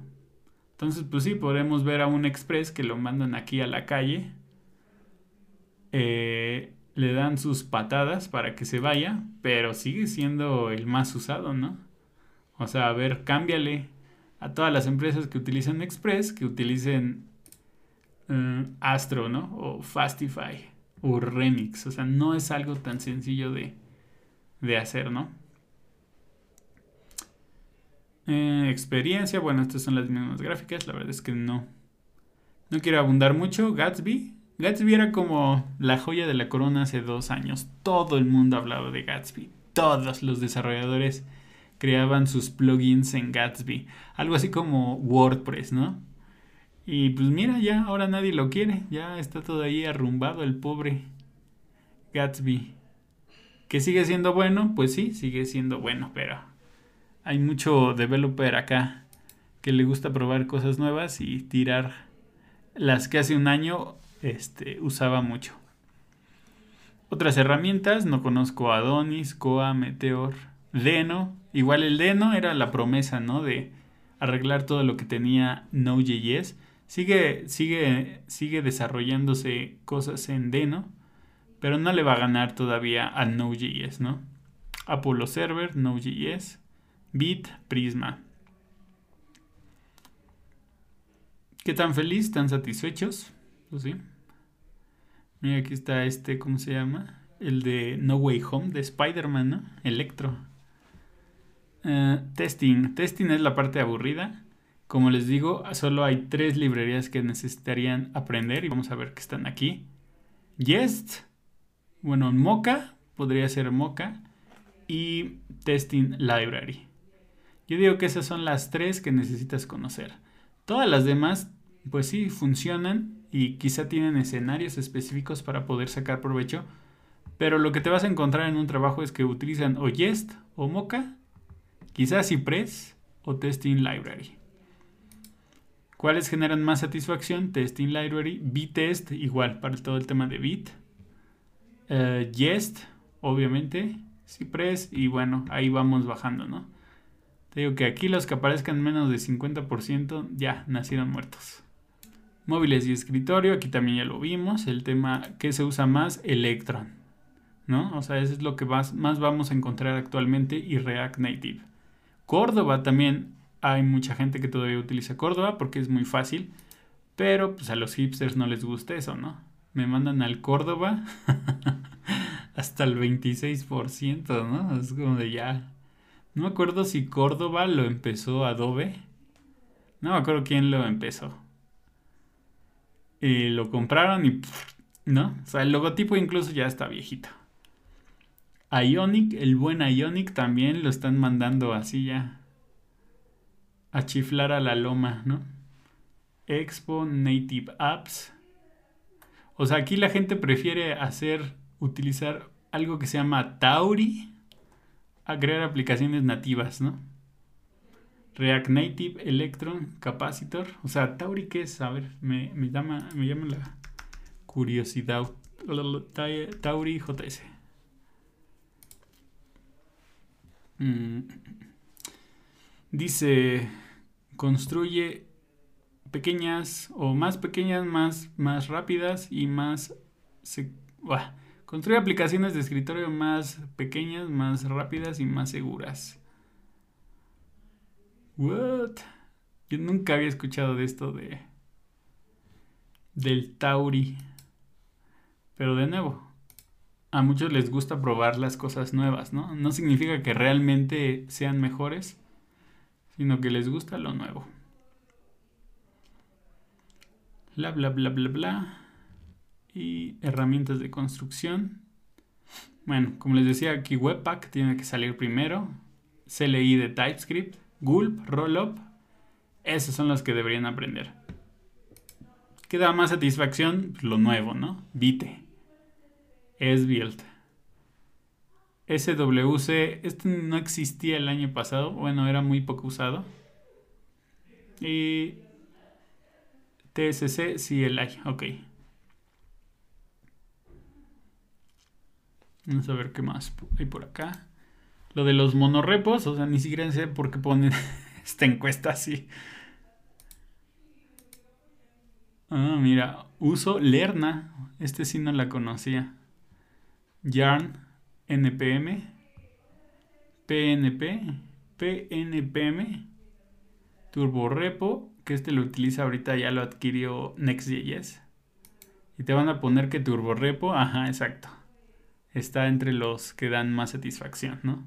Entonces, pues sí, podemos ver a un Express que lo mandan aquí a la calle, eh, le dan sus patadas para que se vaya, pero sigue siendo el más usado, ¿no? O sea, a ver, cámbiale, a todas las empresas que utilizan Express, que utilicen eh, Astro, ¿no? O Fastify o Remix. O sea, no es algo tan sencillo de, de hacer, ¿no? Eh, experiencia, bueno, estas son las mismas gráficas, la verdad es que no. No quiero abundar mucho. Gatsby. Gatsby era como la joya de la corona hace dos años. Todo el mundo hablaba de Gatsby. Todos los desarrolladores creaban sus plugins en Gatsby. Algo así como WordPress, ¿no? Y pues mira, ya ahora nadie lo quiere. Ya está todo ahí arrumbado el pobre Gatsby. ¿Que sigue siendo bueno? Pues sí, sigue siendo bueno, pero hay mucho developer acá que le gusta probar cosas nuevas y tirar las que hace un año este, usaba mucho. Otras herramientas, no conozco Adonis, Coa, Meteor, Deno, igual el Deno era la promesa, ¿no? De arreglar todo lo que tenía Node.js. Sigue, sigue, sigue desarrollándose cosas en Deno, pero no le va a ganar todavía a Node.js, ¿no? Apollo Server, Node.js, Bit, Prisma. ¿Qué tan feliz, tan satisfechos? Pues sí. Mira, aquí está este, ¿cómo se llama? El de No Way Home, de Spider-Man, ¿no? Electro. Eh, testing. Testing es la parte aburrida. Como les digo, solo hay tres librerías que necesitarían aprender y vamos a ver que están aquí. Jest, bueno, Mocha, podría ser Mocha, y Testing Library. Yo digo que esas son las tres que necesitas conocer. Todas las demás, pues sí, funcionan y quizá tienen escenarios específicos para poder sacar provecho. Pero lo que te vas a encontrar en un trabajo es que utilizan o Jest o Mocha, quizás Cypress o Testing Library. ¿Cuáles generan más satisfacción? Testing Library, B-Test, igual para todo el tema de Bit. Uh, Jest, obviamente. Cypress, y bueno, ahí vamos bajando, ¿no? Te digo que aquí los que aparezcan menos de 50% ya nacieron muertos. Móviles y escritorio, aquí también ya lo vimos. El tema que se usa más, Electron. ¿No? O sea, eso es lo que más, más vamos a encontrar actualmente y React Native. Córdoba también hay mucha gente que todavía utiliza Córdoba porque es muy fácil. Pero pues a los hipsters no les gusta eso, ¿no? Me mandan al Córdoba hasta el 26%, ¿no? Es como de ya. No me acuerdo si Córdoba lo empezó Adobe. No me acuerdo quién lo empezó. Y lo compraron y... ¿No? O sea, el logotipo incluso ya está viejito. Ionic, el buen Ionic también lo están mandando así ya. A chiflar a la loma, ¿no? Expo, Native Apps. O sea, aquí la gente prefiere hacer, utilizar algo que se llama Tauri a crear aplicaciones nativas, ¿no? React Native, Electron, Capacitor. O sea, Tauri, ¿qué es? A ver, me, llama, me llama la curiosidad. Tauri JS. Mm. Dice, construye pequeñas o más pequeñas, más, más rápidas y más... construye aplicaciones de escritorio más pequeñas, más rápidas y más seguras. What? Yo nunca había escuchado de esto de del Tauri. Pero de nuevo, a muchos les gusta probar las cosas nuevas, ¿no? No significa que realmente sean mejores, sino que les gusta lo nuevo. Bla, bla, bla, bla, bla. Y herramientas de construcción. Bueno, como les decía, aquí Webpack tiene que salir primero. CLI de TypeScript, Gulp, Rollup. Esos son los que deberían aprender. ¿Qué da más satisfacción? Lo nuevo, ¿no? Vite es build. SWC, este no existía el año pasado, bueno, era muy poco usado. Y TSC, sí, el hay, ok. Vamos a ver qué más hay por acá. Lo de los monorepos, o sea, ni siquiera sé por qué ponen esta encuesta así. Ah, mira, uso Lerna. Este sí no la conocía. Yarn, NPM, PNP, PNPM, Turbo Repo, que este lo utiliza ahorita, ya lo adquirió Next.js. Y te van a poner que Turbo Repo, ajá, exacto. Está entre los que dan más satisfacción, ¿no?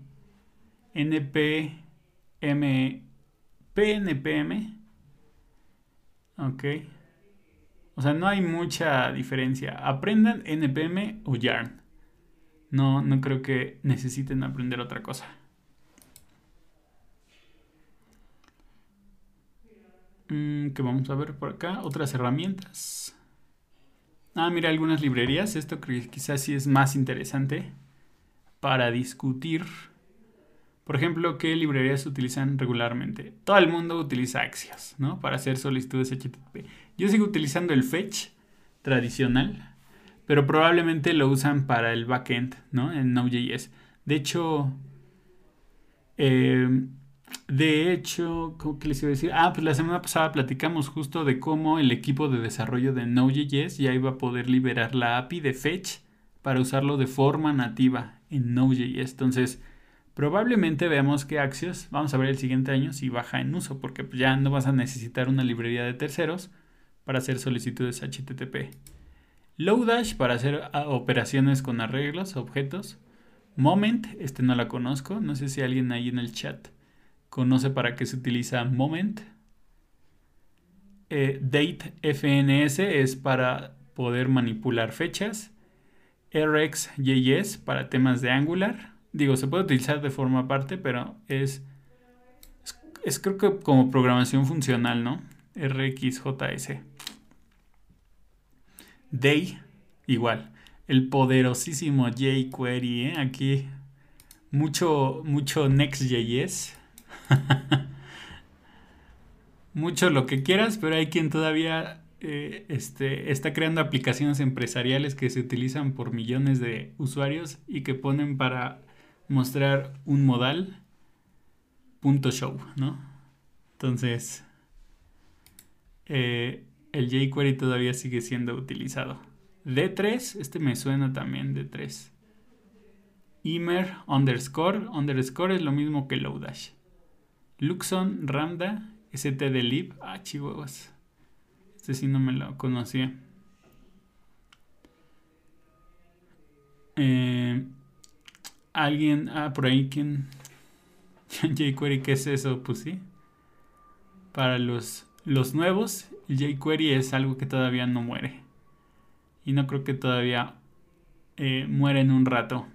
NPM, PNPM. Ok. O sea, no hay mucha diferencia. Aprendan NPM o Yarn. No, no creo que necesiten aprender otra cosa. Mm, ¿Qué vamos a ver por acá? Otras herramientas. Ah, mira, algunas librerías. Esto quizás sí es más interesante para discutir. Por ejemplo, ¿qué librerías utilizan regularmente? Todo el mundo utiliza Axios, ¿no? Para hacer solicitudes HTTP. Yo sigo utilizando el fetch tradicional pero probablemente lo usan para el backend, ¿no? En Node.js. De hecho, eh, de hecho, ¿cómo les iba a decir? Ah, pues la semana pasada platicamos justo de cómo el equipo de desarrollo de Node.js ya iba a poder liberar la API de Fetch para usarlo de forma nativa en Node.js. Entonces, probablemente veamos que Axios, vamos a ver el siguiente año si baja en uso, porque ya no vas a necesitar una librería de terceros para hacer solicitudes HTTP. Lodash para hacer ah, operaciones con arreglos, objetos. Moment, este no la conozco. No sé si alguien ahí en el chat conoce para qué se utiliza Moment. Eh, date FNS es para poder manipular fechas. RxJS para temas de Angular. Digo, se puede utilizar de forma aparte, pero es, es creo que como programación funcional, ¿no? RxJS. Day, igual. El poderosísimo jQuery, ¿eh? Aquí mucho, mucho Next.js. mucho lo que quieras, pero hay quien todavía eh, este, está creando aplicaciones empresariales que se utilizan por millones de usuarios y que ponen para mostrar un modal punto show, ¿no? Entonces, eh, el jQuery todavía sigue siendo utilizado. D3, este me suena también D3. Imer underscore, underscore es lo mismo que Lodash. Luxon, Ramda, stdlib, ah, chihuahuas. Este sí no me lo conocía. Eh, alguien, ah, por ahí, ¿quién? jQuery, ¿qué es eso? Pues sí. Para los, los nuevos, jQuery es algo que todavía no muere. Y no creo que todavía eh, muera en un rato.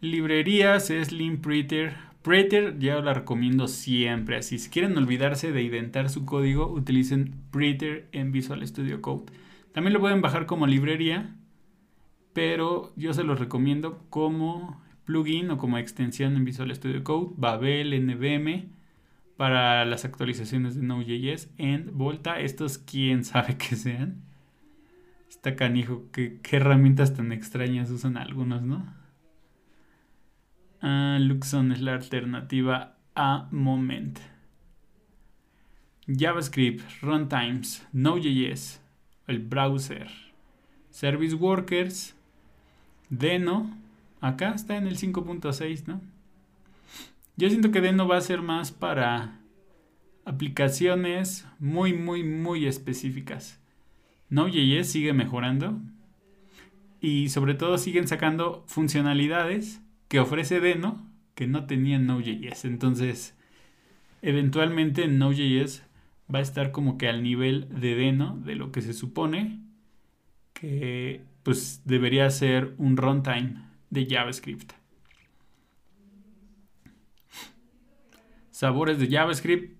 Librerías es Limpreader. Preter ya la recomiendo siempre. Así, si quieren olvidarse de indentar su código, utilicen Preter en Visual Studio Code. También lo pueden bajar como librería, pero yo se los recomiendo como plugin o como extensión en Visual Studio Code, Babel, NVM, para las actualizaciones de Node.js en Volta. Estos quién sabe que sean. Está canijo, ¿qué, herramientas tan extrañas usan algunos, ¿no? Ah, Luxon es la alternativa a Moment. JavaScript, runtimes, Node.js, el browser, Service Workers, Deno, acá está en el 5.6, ¿no? Yo siento que Deno va a ser más para aplicaciones muy, muy, muy específicas. Node.js sigue mejorando y sobre todo siguen sacando funcionalidades que ofrece Deno que no tenía Node.js. Entonces, eventualmente Node.js va a estar como que al nivel de Deno de lo que se supone que pues debería ser un runtime de JavaScript. Sabores de JavaScript,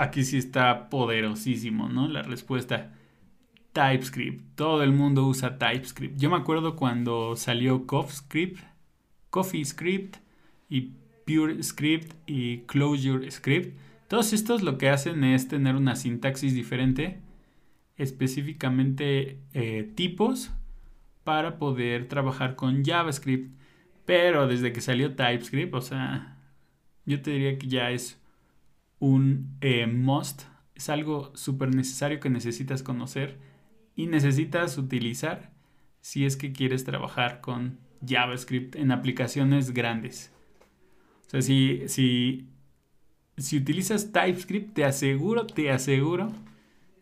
aquí sí está poderosísimo, ¿no? La respuesta TypeScript. Todo el mundo usa TypeScript. Yo me acuerdo cuando salió CoffeeScript, CoffeeScript y PureScript y ClojureScript. Todos estos lo que hacen es tener una sintaxis diferente, específicamente eh, tipos para poder trabajar con JavaScript. Pero desde que salió TypeScript, o sea, yo te diría que ya es un eh, must, es algo súper necesario que necesitas conocer y necesitas utilizar si es que quieres trabajar con JavaScript en aplicaciones grandes. O sea, si, si, si utilizas TypeScript, te aseguro, te aseguro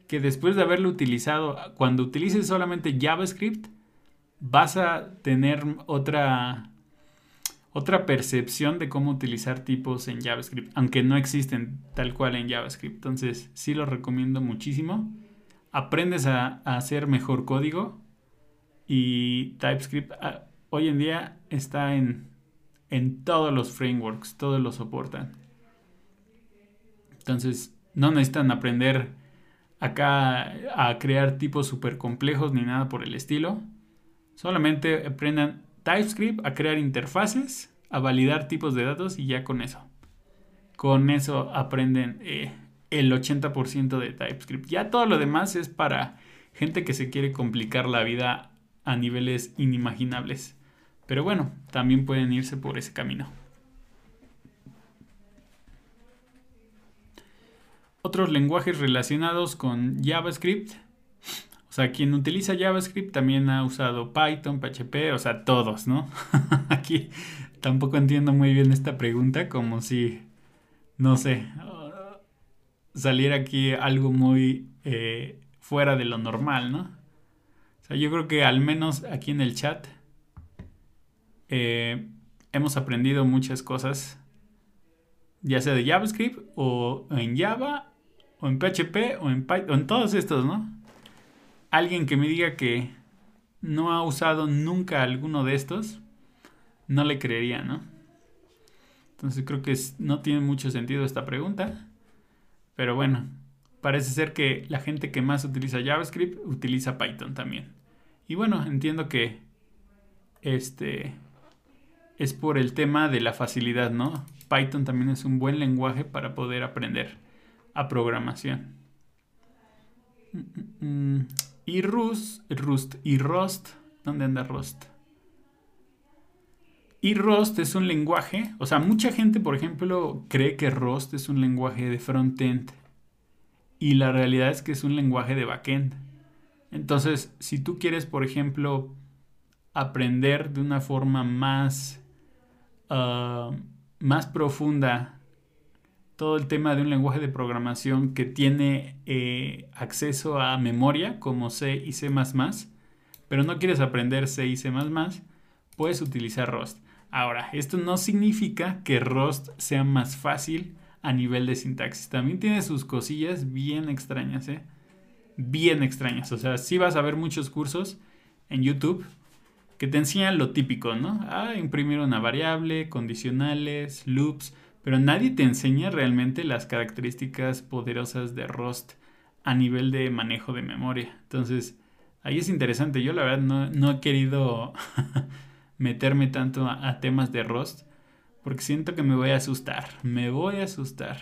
que después de haberlo utilizado, cuando utilices solamente JavaScript, vas a tener otra, otra percepción de cómo utilizar tipos en JavaScript, aunque no existen tal cual en JavaScript. Entonces, sí lo recomiendo muchísimo aprendes a, hacer mejor código y TypeScript ah, hoy en día está en, en todos los frameworks, todos lo soportan. Entonces, no necesitan aprender acá a crear tipos súper complejos ni nada por el estilo. Solamente aprendan TypeScript a crear interfaces, a validar tipos de datos y ya con eso. Con eso aprenden eh, el 80% de TypeScript. Ya todo lo demás es para gente que se quiere complicar la vida a niveles inimaginables. Pero bueno, también pueden irse por ese camino. Otros lenguajes relacionados con JavaScript. O sea, quien utiliza JavaScript también ha usado Python, PHP, o sea, todos, ¿no? Aquí tampoco entiendo muy bien esta pregunta, como si, no sé, saliera aquí algo muy eh, fuera de lo normal, ¿no? O sea, yo creo que al menos aquí en el chat eh, hemos aprendido muchas cosas, ya sea de JavaScript o en Java o en PHP o en Python, en todos estos, ¿no? Alguien que me diga que no ha usado nunca alguno de estos, no le creería, ¿no? Entonces creo que no tiene mucho sentido esta pregunta. Pero bueno, parece ser que la gente que más utiliza JavaScript utiliza Python también. Y bueno, entiendo que este es por el tema de la facilidad, ¿no? Python también es un buen lenguaje para poder aprender a programación. Mm, mm, mm. Y Rust, Rust y Rust, ¿dónde anda Rust? Y Rust es un lenguaje, o sea, mucha gente, por ejemplo, cree que Rust es un lenguaje de frontend y la realidad es que es un lenguaje de backend. Entonces, si tú quieres, por ejemplo, aprender de una forma más, ah, más profunda todo el tema de un lenguaje de programación que tiene eh, acceso a memoria como C y C ⁇ pero no quieres aprender C y C ⁇ puedes utilizar Rust. Ahora, esto no significa que Rust sea más fácil a nivel de sintaxis. También tiene sus cosillas bien extrañas, ¿eh? Bien extrañas. O sea, sí vas a ver muchos cursos en YouTube que te enseñan lo típico, ¿no? Ah, imprimir una variable, condicionales, loops, pero nadie te enseña realmente las características poderosas de Rust a nivel de manejo de memoria. Entonces, ahí es interesante. Yo la verdad no, he querido meterme tanto a, temas de Rust porque siento que me voy a asustar, me voy a asustar.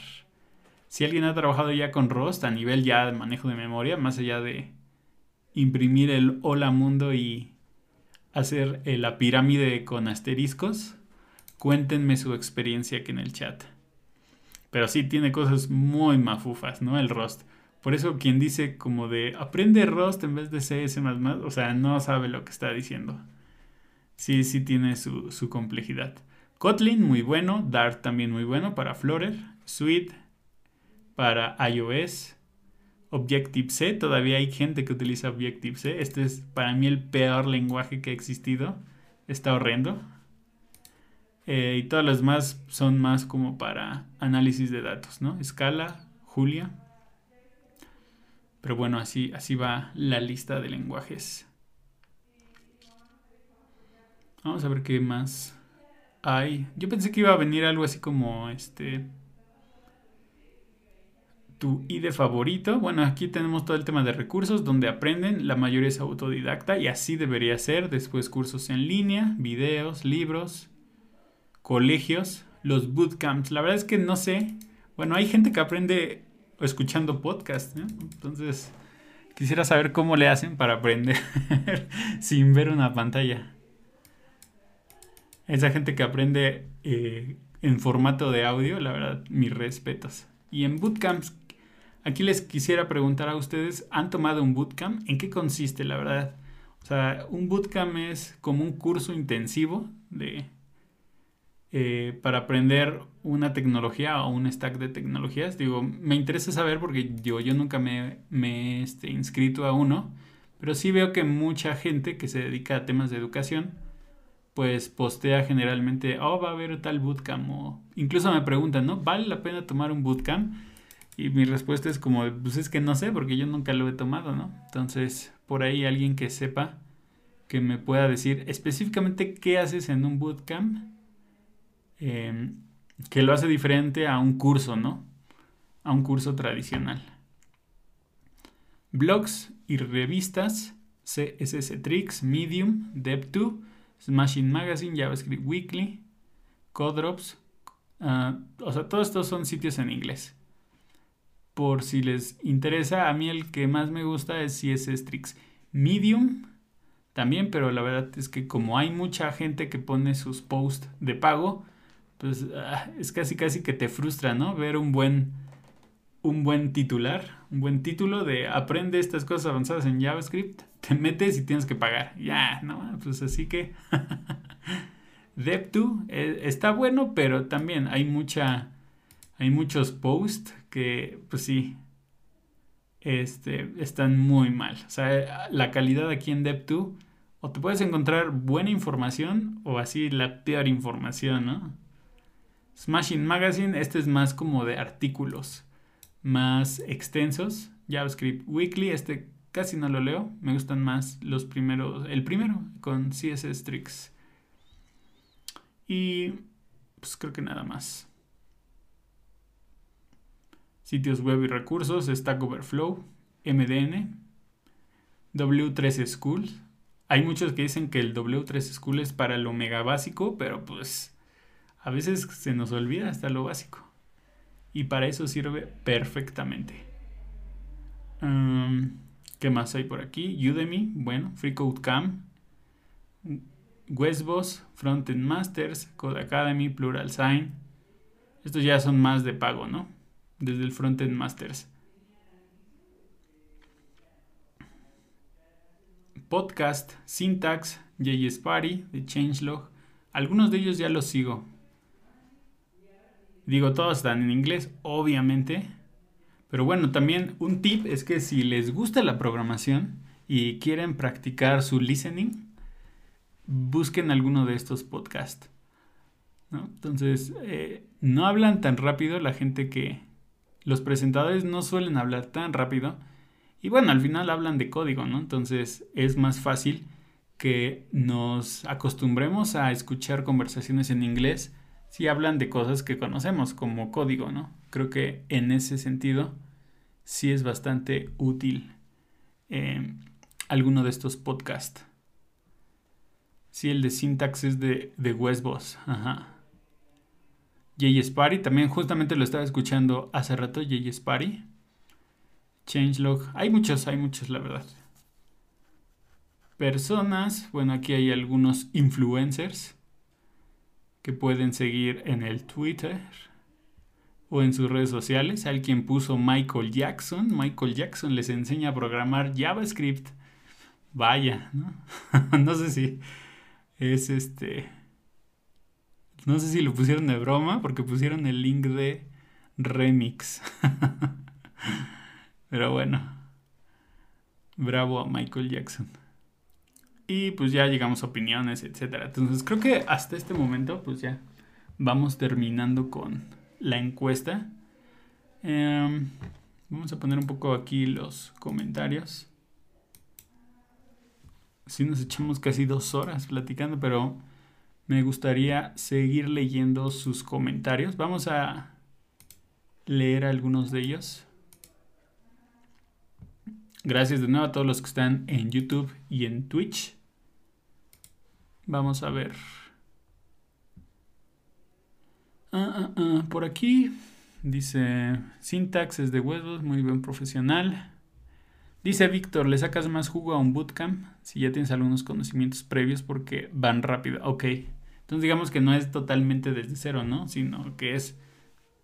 Si alguien ha trabajado ya con Rust a nivel ya de manejo de memoria, más allá de imprimir el hola mundo y hacer eh, la pirámide con asteriscos, cuéntenme su experiencia aquí en el chat. Pero sí tiene cosas muy mafufas, ¿no? El Rust. Por eso quien dice como de aprende Rust en vez de CS++, o sea, no sabe lo que está diciendo sí, sí tiene su, complejidad. Kotlin muy bueno, Dart también muy bueno para Flutter, Sweet para iOS, Objective-C, todavía hay gente que utiliza Objective-C, este es para mí el peor lenguaje que ha existido, está horrendo. Eh, y todas las demás son más como para análisis de datos, ¿no? Scala, Julia. Pero bueno, así, así va la lista de lenguajes. Vamos a ver qué más hay. Yo pensé que iba a venir algo así como este. Tu IDE favorito. Bueno, aquí tenemos todo el tema de recursos donde aprenden. La mayoría es autodidacta y así debería ser. Después cursos en línea, videos, libros, colegios, los bootcamps. La verdad es que no sé. Bueno, hay gente que aprende escuchando podcast. Entonces, quisiera saber cómo le hacen para aprender sin ver una pantalla. Esa gente que aprende eh, en formato de audio, la verdad, mis respetos. Y en bootcamps, aquí les quisiera preguntar a ustedes, ¿han tomado un bootcamp? ¿En qué consiste, la verdad? O sea, un bootcamp es como un curso intensivo de, eh, para aprender una tecnología o un stack de tecnologías. Digo, me interesa saber porque yo, yo nunca me, he este, inscrito a uno, pero sí veo que mucha gente que se dedica a temas de educación, pues postea generalmente, oh, va a haber tal bootcamp, o incluso me preguntan, ¿no? ¿Vale la pena tomar un bootcamp? Y mi respuesta es como, pues es que no sé, porque yo nunca lo he tomado, ¿no? Entonces, por ahí alguien que sepa, que me pueda decir específicamente qué haces en un bootcamp, em, que lo hace diferente a un curso, ¿no? A un curso tradicional. Blogs y revistas, CSS Tricks, Medium, Dev2, Smashing Magazine, JavaScript Weekly, Codrops. Uh, o sea, todos estos son sitios en inglés. Por si les interesa, a mí el que más me gusta es CSS Tricks. Medium también, pero la verdad es que como hay mucha gente que pone sus posts de pago, pues ah, es casi casi que te frustra, ¿no? Ver un buen un buen titular, un buen título de aprende estas cosas avanzadas en JavaScript, te metes y tienes que pagar. Ya, ¿no? Pues así que Dev2 eh, está bueno, pero también hay mucha hay muchos posts que pues sí este, están muy mal. O sea, la calidad aquí en Dev2 o te puedes encontrar buena información o así la peor información, ¿no? Smashing Magazine, este es más como de artículos más extensos. JavaScript Weekly, este casi no lo leo. Me gustan más los primeros, el primero con CSS Tricks. Y pues creo que nada más. sitios web y recursos, Stack Overflow, MDN, W3 School. Hay muchos que dicen que el W3 School es para lo mega básico, pero pues a veces se nos olvida hasta lo básico. Y para eso sirve perfectamente. ¿Qué más hay por aquí? Udemy, bueno, FreeCodeCamp, Westboss, Frontend Masters, Code Academy, Plural Sign. Estos ya son más de pago, ¿no? Desde el Frontend Masters. Podcast, Syntax, JS Party, de Changelog. Algunos de ellos ya los sigo. Digo, todos están en inglés, obviamente. Pero bueno, también un tip es que si les gusta la programación y quieren practicar su listening, busquen alguno de estos podcasts. Entonces, eh, no hablan tan rápido la gente que... Los presentadores no suelen hablar tan rápido. Y bueno, al final hablan de código, ¿no? Entonces es más fácil que nos acostumbremos a escuchar conversaciones en inglés si hablan de cosas que conocemos como código, ¿no? Creo que en ese sentido sí es bastante útil eh, alguno de estos podcasts. Sí, el de Syntax es de, de Westboss. Ajá. JS Party, también justamente lo estaba escuchando hace rato, JS Party. Changelog, hay muchos, hay muchos, la verdad. Personas, bueno, aquí hay algunos influencers que pueden seguir en el Twitter o en sus redes sociales. Alguien puso Michael Jackson. Michael Jackson les enseña a programar JavaScript. Vaya, ¿no? no sé si es este... No sé si lo pusieron de broma porque pusieron el link de remix. Pero bueno. Bravo a Michael Jackson. Y pues ya llegamos a opiniones, etc. Entonces creo que hasta este momento pues ya vamos terminando con la encuesta. Em, vamos a poner un poco aquí los comentarios. Sí nos echamos casi dos horas platicando, pero me gustaría seguir leyendo sus comentarios. Vamos a leer algunos de ellos. Gracias de nuevo a todos los que están en YouTube y en Twitch. Vamos a ver. Ah, ah, ah, por aquí dice Syntax es de huevos, muy buen profesional. Dice Víctor, le sacas más jugo a un bootcamp si ya tienes algunos conocimientos previos porque van rápido. Ok, entonces digamos que no es totalmente desde cero, ¿no? Sino que es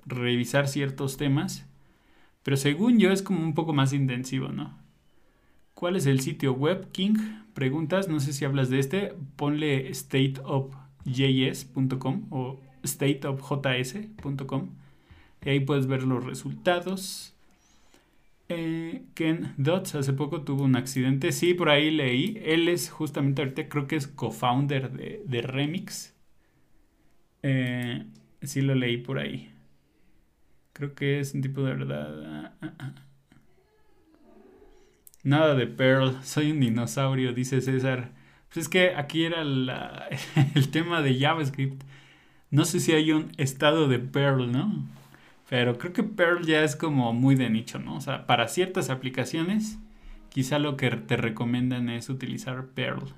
revisar ciertos temas. Pero según yo es como un poco más intensivo, ¿no? ¿Cuál es el sitio web, King? Preguntas, no sé si hablas de este. Ponle stateofjs.com o stateofjs.com y ahí puedes ver los resultados. Eh, Ken Dots hace poco tuvo un accidente. Sí, por ahí leí. Él es justamente ahorita, creo que es co-founder de, Remix. Eh, sí lo leí por ahí. Creo que es un tipo de verdad. Ah, ah, ah. Nada de Pearl, soy un dinosaurio, dice César. Pues es que aquí era el tema de JavaScript. No sé si hay un estado de Perl, ¿no? Pero creo que Perl ya es como muy de nicho, ¿no? O sea, para ciertas aplicaciones, quizá lo que te recomiendan es utilizar Perl.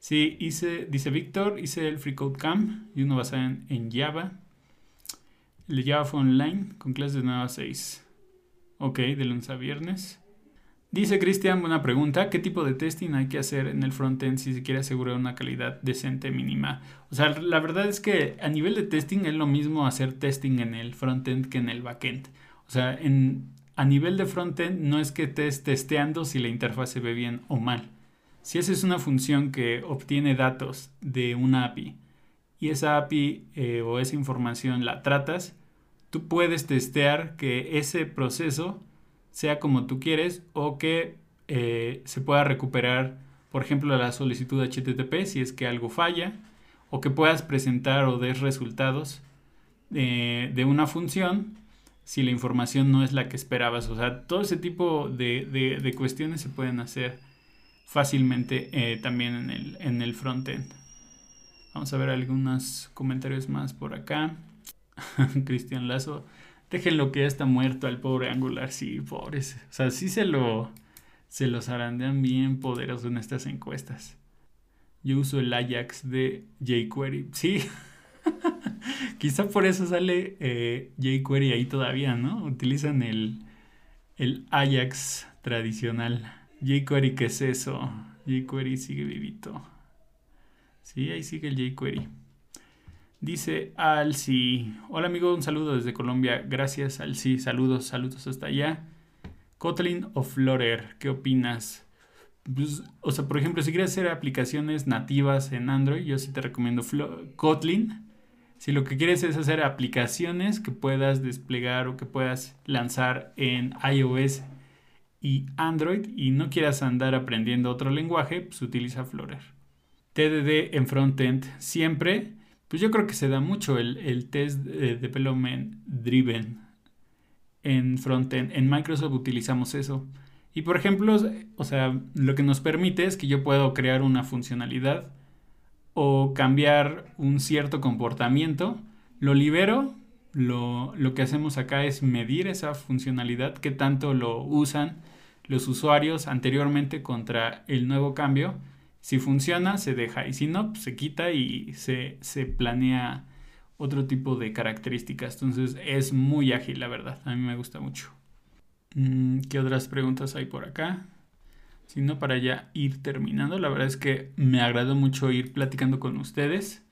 Sí, hice, dice Víctor, hice el Free Code Camp y uno basado en, en Java. El Java fue online con clases de 9 a 6. Ok, de lunes a viernes. Dice Cristian, buena pregunta, ¿qué tipo de testing hay que hacer en el frontend si se quiere asegurar una calidad decente mínima? O sea, la verdad es que a nivel de testing es lo mismo hacer testing en el frontend que en el backend. O sea, en, a nivel de frontend no es que estés testeando si la interfaz se ve bien o mal. Si esa es una función que obtiene datos de una API y esa API eh, o esa información la tratas, tú puedes testear que ese proceso sea como tú quieres o que eh, se pueda recuperar, por ejemplo, la solicitud de HTTP si es que algo falla o que puedas presentar o des resultados eh, de una función si la información no es la que esperabas. O sea, todo ese tipo de, cuestiones se pueden hacer fácilmente eh, también en el, en el frontend. Vamos a ver algunos comentarios más por acá. Cristian Lazo Déjenlo que ya está muerto al pobre Angular. Sí, pobres. O sea, sí se lo. Se los arandean bien poderosos en estas encuestas. Yo uso el Ajax de jQuery. Sí. Quizá por eso sale eh, jQuery ahí todavía, ¿no? Utilizan el, el Ajax tradicional. jQuery, ¿qué es eso? jQuery sigue vivito. Sí, ahí sigue el jQuery. Dice Alci. Hola amigo, un saludo desde Colombia. Gracias Alci. Saludos, saludos hasta allá. Kotlin o Flutter, ¿qué opinas? Pues, o sea, por ejemplo, si quieres hacer aplicaciones nativas en Android, yo sí te recomiendo Kotlin. Si lo que quieres es hacer aplicaciones que puedas desplegar o que puedas lanzar en iOS y Android y no quieras andar aprendiendo otro lenguaje, pues utiliza Flutter. TDD en frontend siempre, pues yo creo que se da mucho el, el test de development driven en frontend. En Microsoft utilizamos eso. Y por ejemplo, o sea, lo que nos permite es que yo puedo crear una funcionalidad o cambiar un cierto comportamiento, lo libero, lo, lo, que hacemos acá es medir esa funcionalidad, qué tanto lo usan los usuarios anteriormente contra el nuevo cambio. Si funciona, se deja y si no, pues, se quita y se, se planea otro tipo de características. Entonces es muy ágil, la verdad. A mí me gusta mucho. Mm, ¿Qué otras preguntas hay por acá? Si no, para ya ir terminando. La verdad es que me agradó mucho ir platicando con ustedes.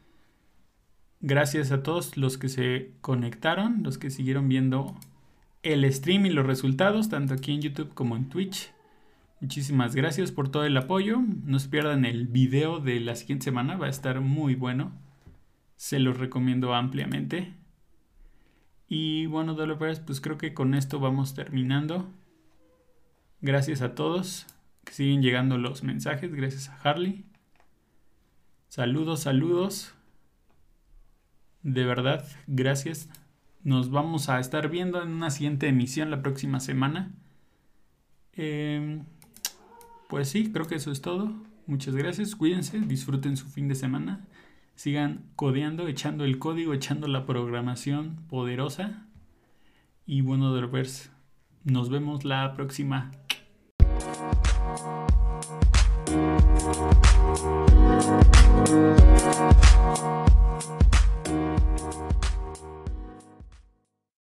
Gracias a todos los que se conectaron, los que siguieron viendo el stream y los resultados, tanto aquí en YouTube como en Twitch. Muchísimas gracias por todo el apoyo. No se pierdan el video de la siguiente semana, va a estar muy bueno. Se los recomiendo ampliamente. Y bueno, developers, pues creo que con esto vamos terminando. Gracias a todos que siguen llegando los mensajes. Gracias a Harley. Saludos, saludos. De verdad, gracias. Nos vamos a estar viendo en una siguiente emisión la próxima semana. Em, pues sí, creo que eso es todo. Muchas gracias, cuídense, disfruten su fin de semana, sigan codeando, echando el código, echando la programación poderosa. Y bueno, Dervers, nos vemos la próxima.